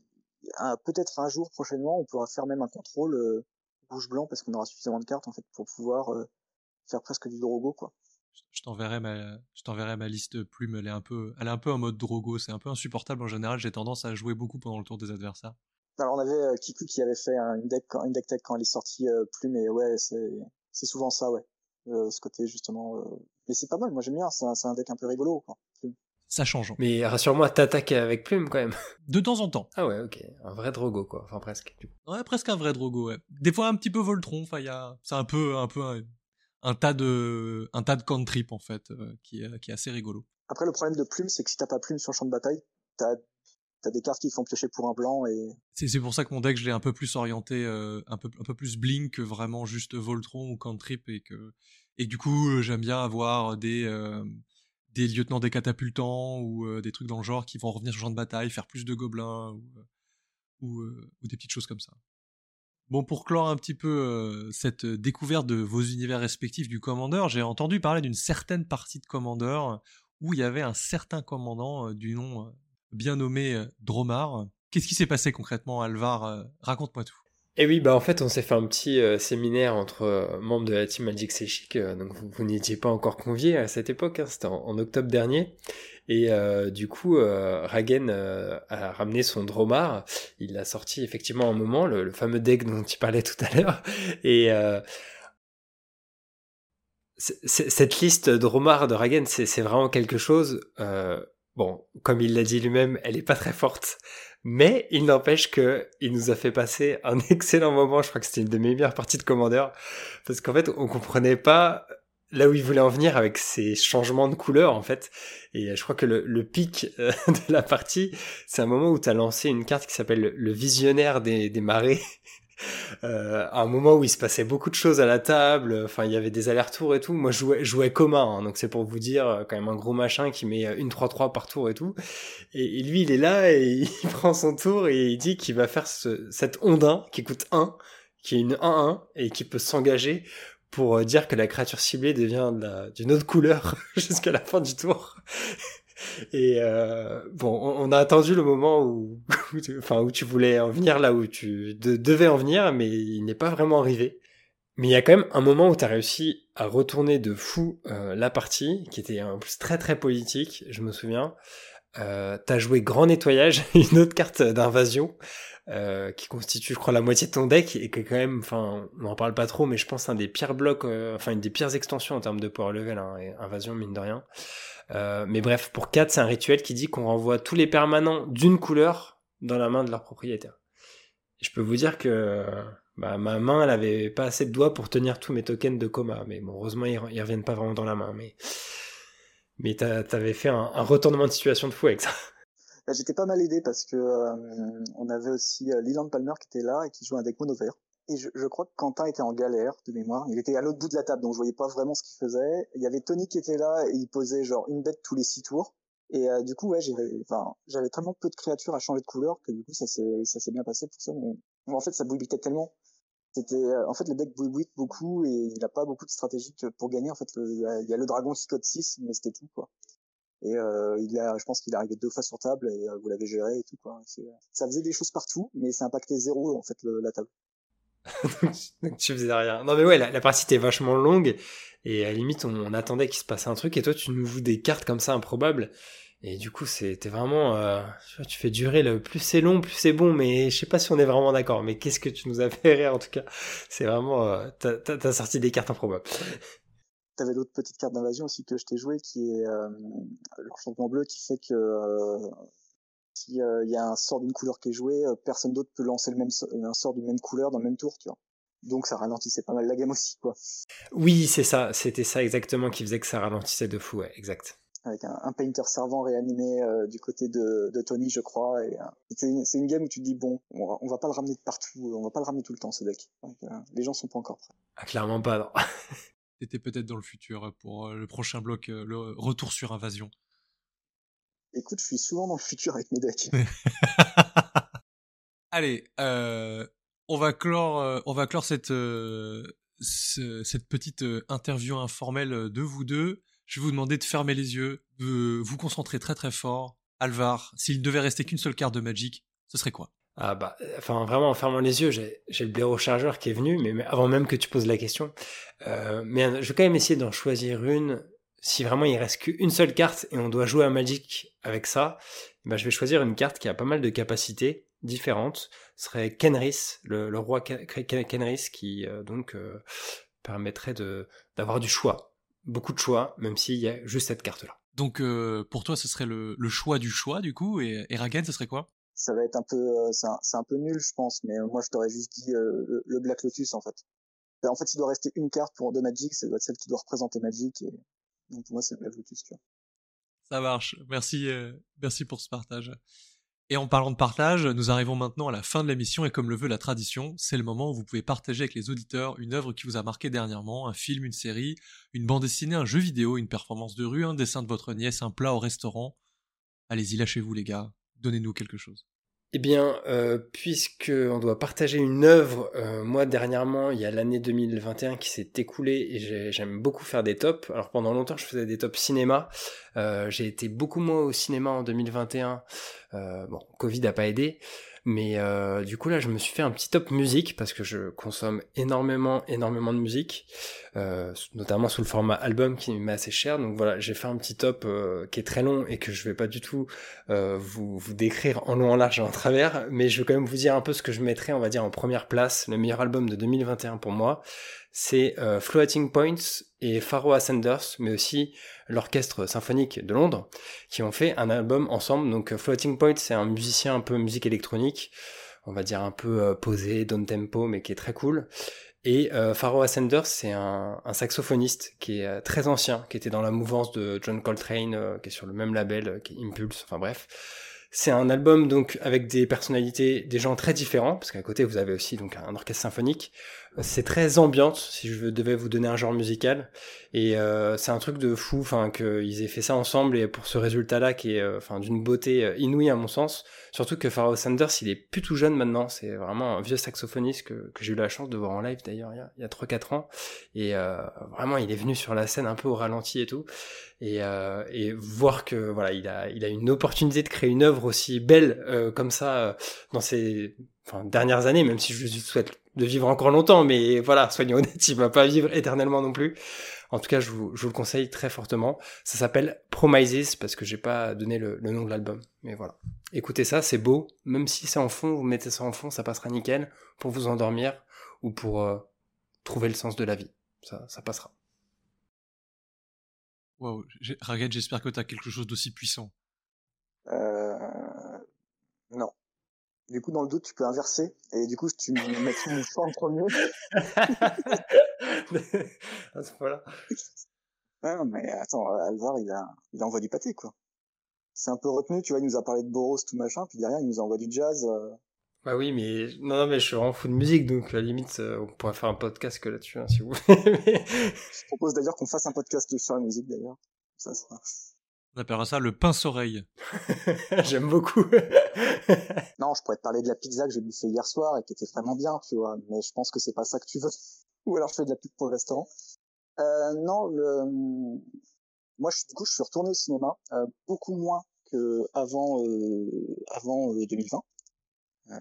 peut-être un jour prochainement, on pourra faire même un contrôle euh, rouge-blanc parce qu'on aura suffisamment de cartes en fait pour pouvoir euh, faire presque du drogo quoi je t'enverrai ma, je t'enverrai ma liste plume. Elle est un peu, elle est un peu en mode drogo. C'est un peu insupportable en général. J'ai tendance à jouer beaucoup pendant le tour des adversaires. Alors on avait euh, Kiku qui avait fait une deck, une deck tech quand elle est sortie euh, plume et ouais, c'est, c'est souvent ça, ouais. Euh, ce côté justement. Euh, mais c'est pas mal. Moi j'aime bien. C'est un, c'est un deck un peu rigolo, quoi. Ça change. Mais rassure-moi, t'attaques avec plume quand même. De temps en temps. Ah ouais, ok. Un vrai drogo quoi. Enfin presque. Ouais, presque un vrai drogo. Ouais. Des fois un petit peu Voltron. Enfin, il y a, c'est un peu, un peu un tas de un tas de cantrip en fait euh, qui est qui est assez rigolo. Après le problème de plume c'est que si t'as pas plume sur le champ de bataille, t'as as des cartes qui font piocher pour un blanc et c'est c'est pour ça que mon deck je l'ai un peu plus orienté euh, un peu un peu plus blink que vraiment juste Voltron ou cantrip et que et du coup euh, j'aime bien avoir des des lieutenants des catapultants ou des trucs dans le genre qui vont revenir sur le champ de bataille, faire plus de gobelins ou, ou, ou des petites choses comme ça. Bon, pour clore un petit peu euh, cette découverte de vos univers respectifs du commandeur, j'ai entendu parler d'une certaine partie de commandeur où il y avait un certain commandant euh, du nom euh, bien nommé Dromar. Qu'est-ce qui s'est passé concrètement, Alvar Raconte-moi tout. Eh oui, bah en fait, on s'est fait un petit séminaire entre membres de la team Magic Chic, donc vous, n'étiez pas encore conviés à cette époque, hein, c'était en, octobre dernier. Et euh, du coup, euh, Ragen euh, a ramené son Dromar. Il l'a sorti effectivement un moment, le, fameux deck dont tu parlais tout à l'heure. Et euh, cette liste Dromar de Ragen, c'est vraiment quelque chose. bon, comme il l'a dit lui-même, elle est pas très forte. Mais il n'empêche que il nous a fait passer un excellent moment. Je crois que c'était une de mes meilleures parties de Commander. Parce qu'en fait, on comprenait pas là où il voulait en venir avec ces changements de couleur en fait. Et je crois que le, pic euh, de la partie, c'est un moment où tu as lancé une carte qui s'appelle le visionnaire des marées. Euh, à un moment où il se passait beaucoup de choses à la table, enfin il y avait des allers-retours et tout. Moi je jouais, jouais commun, hein, donc c'est pour vous dire euh, quand même un gros machin qui met une 3-3 par tour et tout. Et, lui il est là et il prend son tour et il dit qu'il va faire ce, cette ondin qui coûte 1, qui est une 1-1 et qui peut s'engager pour euh, dire que la créature ciblée devient d'une autre couleur jusqu'à la fin du tour. Et euh, bon, on, a attendu le moment où, enfin, où tu voulais en venir là où tu devais en venir, mais il n'est pas vraiment arrivé. Mais il y a quand même un moment où tu as réussi à retourner de fou euh, la partie, qui était en plus très très politique, je me souviens. Euh, t'as joué Grand Nettoyage, une autre carte d'invasion, euh, qui constitue, je crois, la moitié de ton deck, et qui est quand même, enfin, on n'en parle pas trop, mais je pense un des pires blocs, enfin, une des pires extensions en termes de power level, hein, invasion, mine de rien. Euh, mais bref, pour 4, c'est un rituel qui dit qu'on renvoie tous les permanents d'une couleur dans la main de leur propriétaire. je peux vous dire que bah, ma main, elle avait pas assez de doigts pour tenir tous mes tokens de coma. Mais bon, heureusement, ils, reviennent pas vraiment dans la main. Mais, mais t'avais fait un, retournement de situation de fou avec ça. Bah, j'étais pas mal aidé parce que euh, on avait aussi euh, Leland Palmer qui était là et qui jouait un deck mono. Et je, je, crois que Quentin était en galère de mémoire. Il était à l'autre bout de la table, donc je voyais pas vraiment ce qu'il faisait. Il y avait Tony qui était là et il posait genre une bête tous les six tours. Et euh, du coup, ouais, enfin, j'avais tellement peu de créatures à changer de couleur que du coup, ça s'est, ça s'est bien passé pour ça. Mais en fait, ça bouillitait tellement c'était euh, en fait le deck bouille beaucoup et il n'a pas beaucoup de stratégie pour gagner en fait il y, a le dragon qui code 6 mais c'était tout quoi et euh, il a je pense qu'il est arrivé deux fois sur table et euh, vous l'avez géré et tout quoi ça faisait des choses partout mais ça impactait zéro en fait la table donc tu faisais rien. Non mais ouais la, partie était vachement longue. Et à la limite on, attendait qu'il se passe un truc et toi tu nous joues des cartes comme ça improbables. Et du coup, c'était vraiment, euh, tu fais durer le plus c'est long, plus c'est bon, mais je sais pas si on est vraiment d'accord. Mais qu'est-ce que tu nous as fait rire en tout cas. C'est vraiment, euh, t'as sorti des cartes improbables. T'avais l'autre petite carte d'invasion aussi que je t'ai joué, qui est euh, l'enchantement bleu, qui fait que euh, s'il euh, y a un sort d'une couleur qui est joué, personne d'autre peut lancer le même un sort d'une même couleur dans le même tour, tu vois. Donc ça ralentissait pas mal la gamme aussi, quoi. Oui, c'est ça, c'était ça exactement qui faisait que ça ralentissait de fou, ouais, exact avec un, painter servant réanimé euh, du côté de, de, Tony, je crois. Euh, c'est une, une, game où tu te dis bon, on va, on va pas le ramener de partout, on va pas le ramener tout le temps ce deck. Donc, euh, les gens sont pas encore prêts. Ah, clairement pas. Non. T'étais peut-être dans le futur pour le prochain bloc, le retour sur invasion. Écoute, je suis souvent dans le futur avec mes decks. Allez, on va clore, on va clore cette cette petite interview informelle de vous deux je vais vous demander de fermer les yeux, de vous concentrer très très fort. Alvar, s'il devait rester qu'une seule carte de Magic, ce serait quoi? Ah bah, enfin vraiment en fermant les yeux, j'ai le blaireau chargeur qui est venu, mais, avant même que tu poses la question. Euh, mais je vais quand même essayer d'en choisir une. Si vraiment il reste qu'une seule carte et on doit jouer à Magic avec ça, bah je vais choisir une carte qui a pas mal de capacités différentes. Ce serait Kenris, le, roi Kenris, qui euh, donc euh, permettrait de d'avoir du choix beaucoup de choix, même s'il y a juste cette carte-là. Donc euh, pour toi, ce serait le, choix du choix du coup, et, et Ragen, ce serait quoi? Ça va être un peu, euh, c'est un, peu nul, je pense, mais moi je t'aurais juste dit le, Black Lotus en fait. En fait, il doit rester une carte pour de Magic, c'est doit être celle qui doit représenter Magic, et donc pour moi c'est le Black Lotus. Tu vois. Ça marche. Merci, merci pour ce partage. Et en parlant de partage, nous arrivons maintenant à la fin de l'émission et comme le veut la tradition, c'est le moment où vous pouvez partager avec les auditeurs une œuvre qui vous a marqué dernièrement, un film, une série, une bande dessinée, un jeu vidéo, une performance de rue, un dessin de votre nièce, un plat au restaurant. Allez-y, lâchez-vous les gars, donnez-nous quelque chose. Eh bien, euh, puisque on doit partager une œuvre, euh, moi dernièrement, il y a l'année 2021 qui s'est écoulée et j'aime beaucoup faire des tops. Alors pendant longtemps, je faisais des tops cinéma. Euh, j'ai été beaucoup moins au cinéma en 2021. Euh, bon, Covid a pas aidé. Mais euh, du coup là, je me suis fait un petit top musique parce que je consomme énormément, énormément de musique, euh, notamment sous le format album qui m'est assez cher. Donc voilà, j'ai fait un petit top euh, qui est très long et que je vais pas du tout vous, vous décrire en long, en large et en travers, mais je vais quand même vous dire un peu ce que je mettrais, on va dire, en première place, le meilleur album de 2021 pour moi c'est euh, Floating Points et Pharaoh Ascenders, mais aussi l'orchestre symphonique de Londres, qui ont fait un album ensemble. Donc euh, Floating Points, c'est un musicien un peu musique électronique, on va dire un peu euh, posé, down tempo, mais qui est très cool. Et euh, Pharaoh Ascenders, c'est un, un, saxophoniste qui est très ancien, qui était dans la mouvance de John Coltrane, qui est sur le même label, qui est Impulse, enfin bref. C'est un album donc avec des personnalités, des gens très différents, parce qu'à côté vous avez aussi donc un orchestre symphonique. C'est très ambiante, si je devais vous donner un genre musical. Et euh, c'est un truc de fou, enfin qu'ils aient fait ça ensemble et pour ce résultat-là qui est, euh, enfin d'une beauté euh, inouïe à mon sens. Surtout que Pharoah Sanders, il est plus tout jeune maintenant. C'est vraiment un vieux saxophoniste que, j'ai eu la chance de voir en live d'ailleurs il y a, a 3-4 ans. Et vraiment, il est venu sur la scène un peu au ralenti et tout. Et, et voir que voilà, il a, il a une opportunité de créer une œuvre aussi belle comme ça dans ses enfin, dernières années, même si je lui souhaite de vivre encore longtemps, mais voilà, soyons honnêtes, il va pas vivre éternellement non plus. En tout cas, je vous, je vous le conseille très fortement. Ça s'appelle Promises parce que j'ai pas donné le, le, nom de l'album. Mais voilà. Écoutez ça, c'est beau. Même si c'est en fond, vous mettez ça en fond, ça passera nickel pour vous endormir ou pour euh, trouver le sens de la vie. Ça, ça passera. Wow. Raget, j'espère que tu as quelque chose d'aussi puissant. Euh... Non. Du coup, dans le doute, tu peux inverser. Et du coup, tu me mets mon choix en premier. à ce point-là. Ouais, non, mais attends, Alvar, il, a, il envoie du pâté, quoi. C'est un peu retenu, tu vois, il nous a parlé de Boros, tout machin, puis derrière, il nous envoie du jazz. Euh... Bah oui, mais non, non, mais je suis vraiment fou de musique, donc à la limite, euh, on pourrait faire un podcast que là-dessus, hein, si vous voulez. je propose d'ailleurs qu'on fasse un podcast sur la musique, d'ailleurs. Ça, ça. On appellera ça le pince-oreille. J'aime beaucoup. non, je pourrais te parler de la pizza que j'ai bouffée hier soir et qui était vraiment bien, tu vois. Mais je pense que c'est pas ça que tu veux. Ou alors je fais de la pub pour le restaurant. Euh, non, le... moi, je, du coup, je suis retourné au cinéma euh, beaucoup moins que avant, euh, avant 2020. Euh,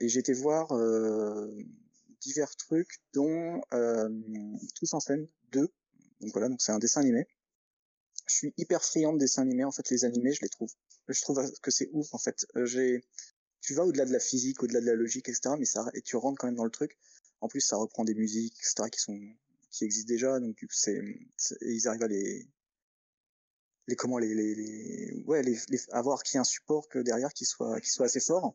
et j'ai été voir euh, divers trucs, dont Tous en scène 2. Donc voilà, donc c'est un dessin animé je suis hyper friand de dessins animés. En fait, les animés, je les trouve. Je trouve que c'est ouf. En fait, euh, tu vas au-delà de la physique, au-delà de la logique, etc. Mais ça, et tu rentres quand même dans le truc. En plus, ça reprend des musiques, etc. qui sont, qui existent déjà. Donc, c'est, ils arrivent à les, les comment les, les, ouais, les, les avoir qui un support derrière qui soit, qui soit assez fort.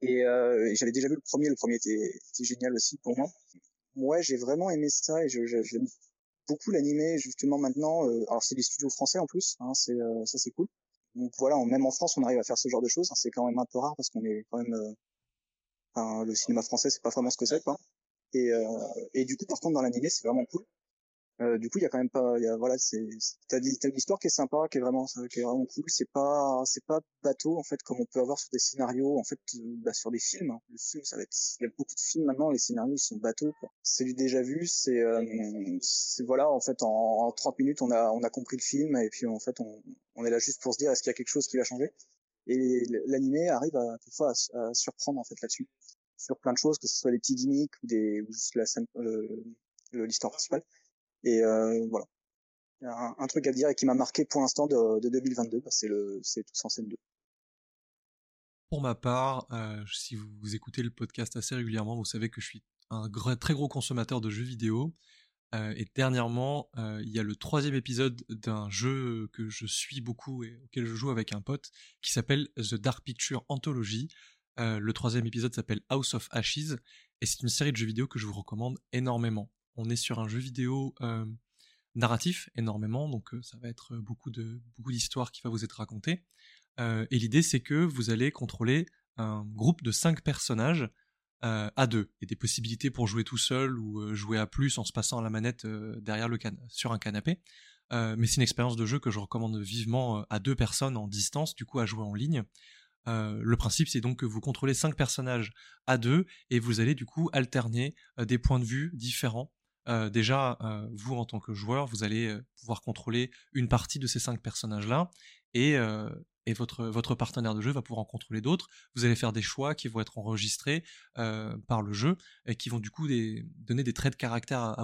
Et, euh, et j'avais déjà vu le premier. Le premier était, génial aussi pour moi. Ouais, j'ai vraiment aimé ça et je, je beaucoup l'animé justement maintenant. Euh, alors c'est des studios français en plus, hein, c'est euh, ça c'est cool. Donc voilà, même en France, on arrive à faire ce genre de choses. Hein, c'est quand même un peu rare parce qu'on est quand même, euh, le cinéma français, c'est pas vraiment ce que c'est, quoi. Et, et du coup, par contre, dans l'animé, c'est vraiment cool. Euh, du coup, il y a quand même pas, y a, voilà, c'est, t'as, une histoire qui est sympa, qui est vraiment, qui est vraiment cool. C'est pas, c'est pas bateau en fait comme on peut avoir sur des scénarios, en fait, euh, bah, sur des films. Le film, ça va être, il y a beaucoup de films maintenant, les scénarios ils sont bateaux. C'est du déjà vu, c'est, euh, voilà, en fait, en, en, 30 minutes, on a, on a compris le film et puis en fait, on, on est là juste pour se dire est-ce qu'il y a quelque chose qui va changer? Et l'animé arrive à quelquefois à, à, surprendre en fait là-dessus, sur plein de choses, que ce soit des petits gimmicks ou des, ou juste la scène, l'histoire principale. Et euh, voilà. Un, un, truc à dire et qui m'a marqué pour l'instant de, de, 2022, bah c'est le c'est Tous en scène 2. Pour ma part, euh, si vous, écoutez le podcast assez régulièrement, vous savez que je suis un très gros consommateur de jeux vidéo. Euh, et dernièrement, il y a le troisième épisode d'un jeu que je suis beaucoup et auquel je joue avec un pote qui s'appelle The Dark Picture Anthology. Le troisième épisode s'appelle House of Ashes et c'est une série de jeux vidéo que je vous recommande énormément on est sur un jeu vidéo narratif énormément, donc ça va être beaucoup d'histoires qui va vous être racontée. Euh, et l'idée c'est que vous allez contrôler un groupe de cinq personnages à deux, et des possibilités pour jouer tout seul ou jouer à plus en se passant à la manette derrière le sur un canapé. mais c'est une expérience de jeu que je recommande vivement à deux personnes en distance, du coup à jouer en ligne. le principe, c'est donc que vous contrôlez cinq personnages à deux et vous allez du coup alterner des points de vue différents euh, déjà, euh, vous en tant que joueur, vous allez euh, pouvoir contrôler une partie de ces cinq personnages-là, et, votre, partenaire de jeu va pouvoir en contrôler d'autres. Vous allez faire des choix qui vont être enregistrés par le jeu, et qui vont du coup donner des traits de caractère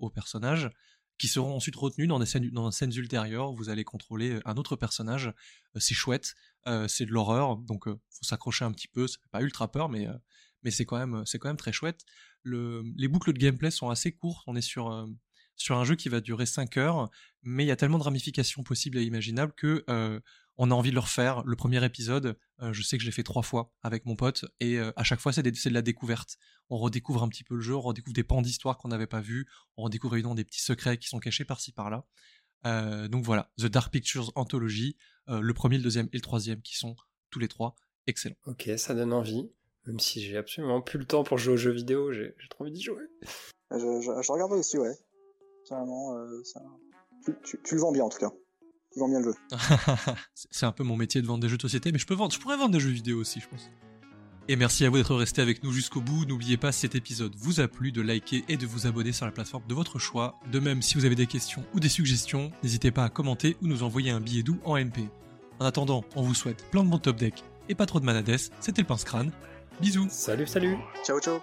aux personnages, qui seront ensuite retenus dans des scènes, ultérieures. Vous allez contrôler un autre personnage. c'est chouette, c'est de l'horreur, donc faut s'accrocher un petit peu. C'est pas ultra peur, mais mais c'est quand même c'est quand même très chouette. Le, les boucles de gameplay sont assez courtes. On est sur euh, sur un jeu qui va durer 5 heures, mais il y a tellement de ramifications possibles et imaginables que euh, on a envie de le refaire. Le premier épisode, euh, je sais que je l'ai fait trois fois avec mon pote, et à chaque fois c'est de la découverte. On redécouvre un petit peu le jeu, on redécouvre des pans d'histoire qu'on n'avait pas vus, on redécouvre évidemment des petits secrets qui sont cachés par-ci par-là. Donc voilà, The Dark Pictures Anthology, le premier, le deuxième et le troisième qui sont tous les trois excellents. Ok, ça donne envie. Même si j'ai absolument plus le temps pour jouer aux jeux vidéo, j'ai trop envie d'y jouer. Je, je, je regarde aussi, ouais. Euh, ça... tu, tu, tu, le vends bien en tout cas. Tu vends bien le jeu. c'est un peu mon métier de vendre des jeux de société, mais je peux vendre, je pourrais vendre des jeux vidéo aussi, je pense. Et merci à vous d'être resté avec nous jusqu'au bout. N'oubliez pas, si cet épisode vous a plu, de liker et de vous abonner sur la plateforme de votre choix. De même, si vous avez des questions ou des suggestions, n'hésitez pas à commenter ou nous envoyer un billet doux en MP. En attendant, on vous souhaite plein de bons top deck et pas trop de manades. C'était le pince crâne. Bisous. Salut, salut. Ciao, ciao.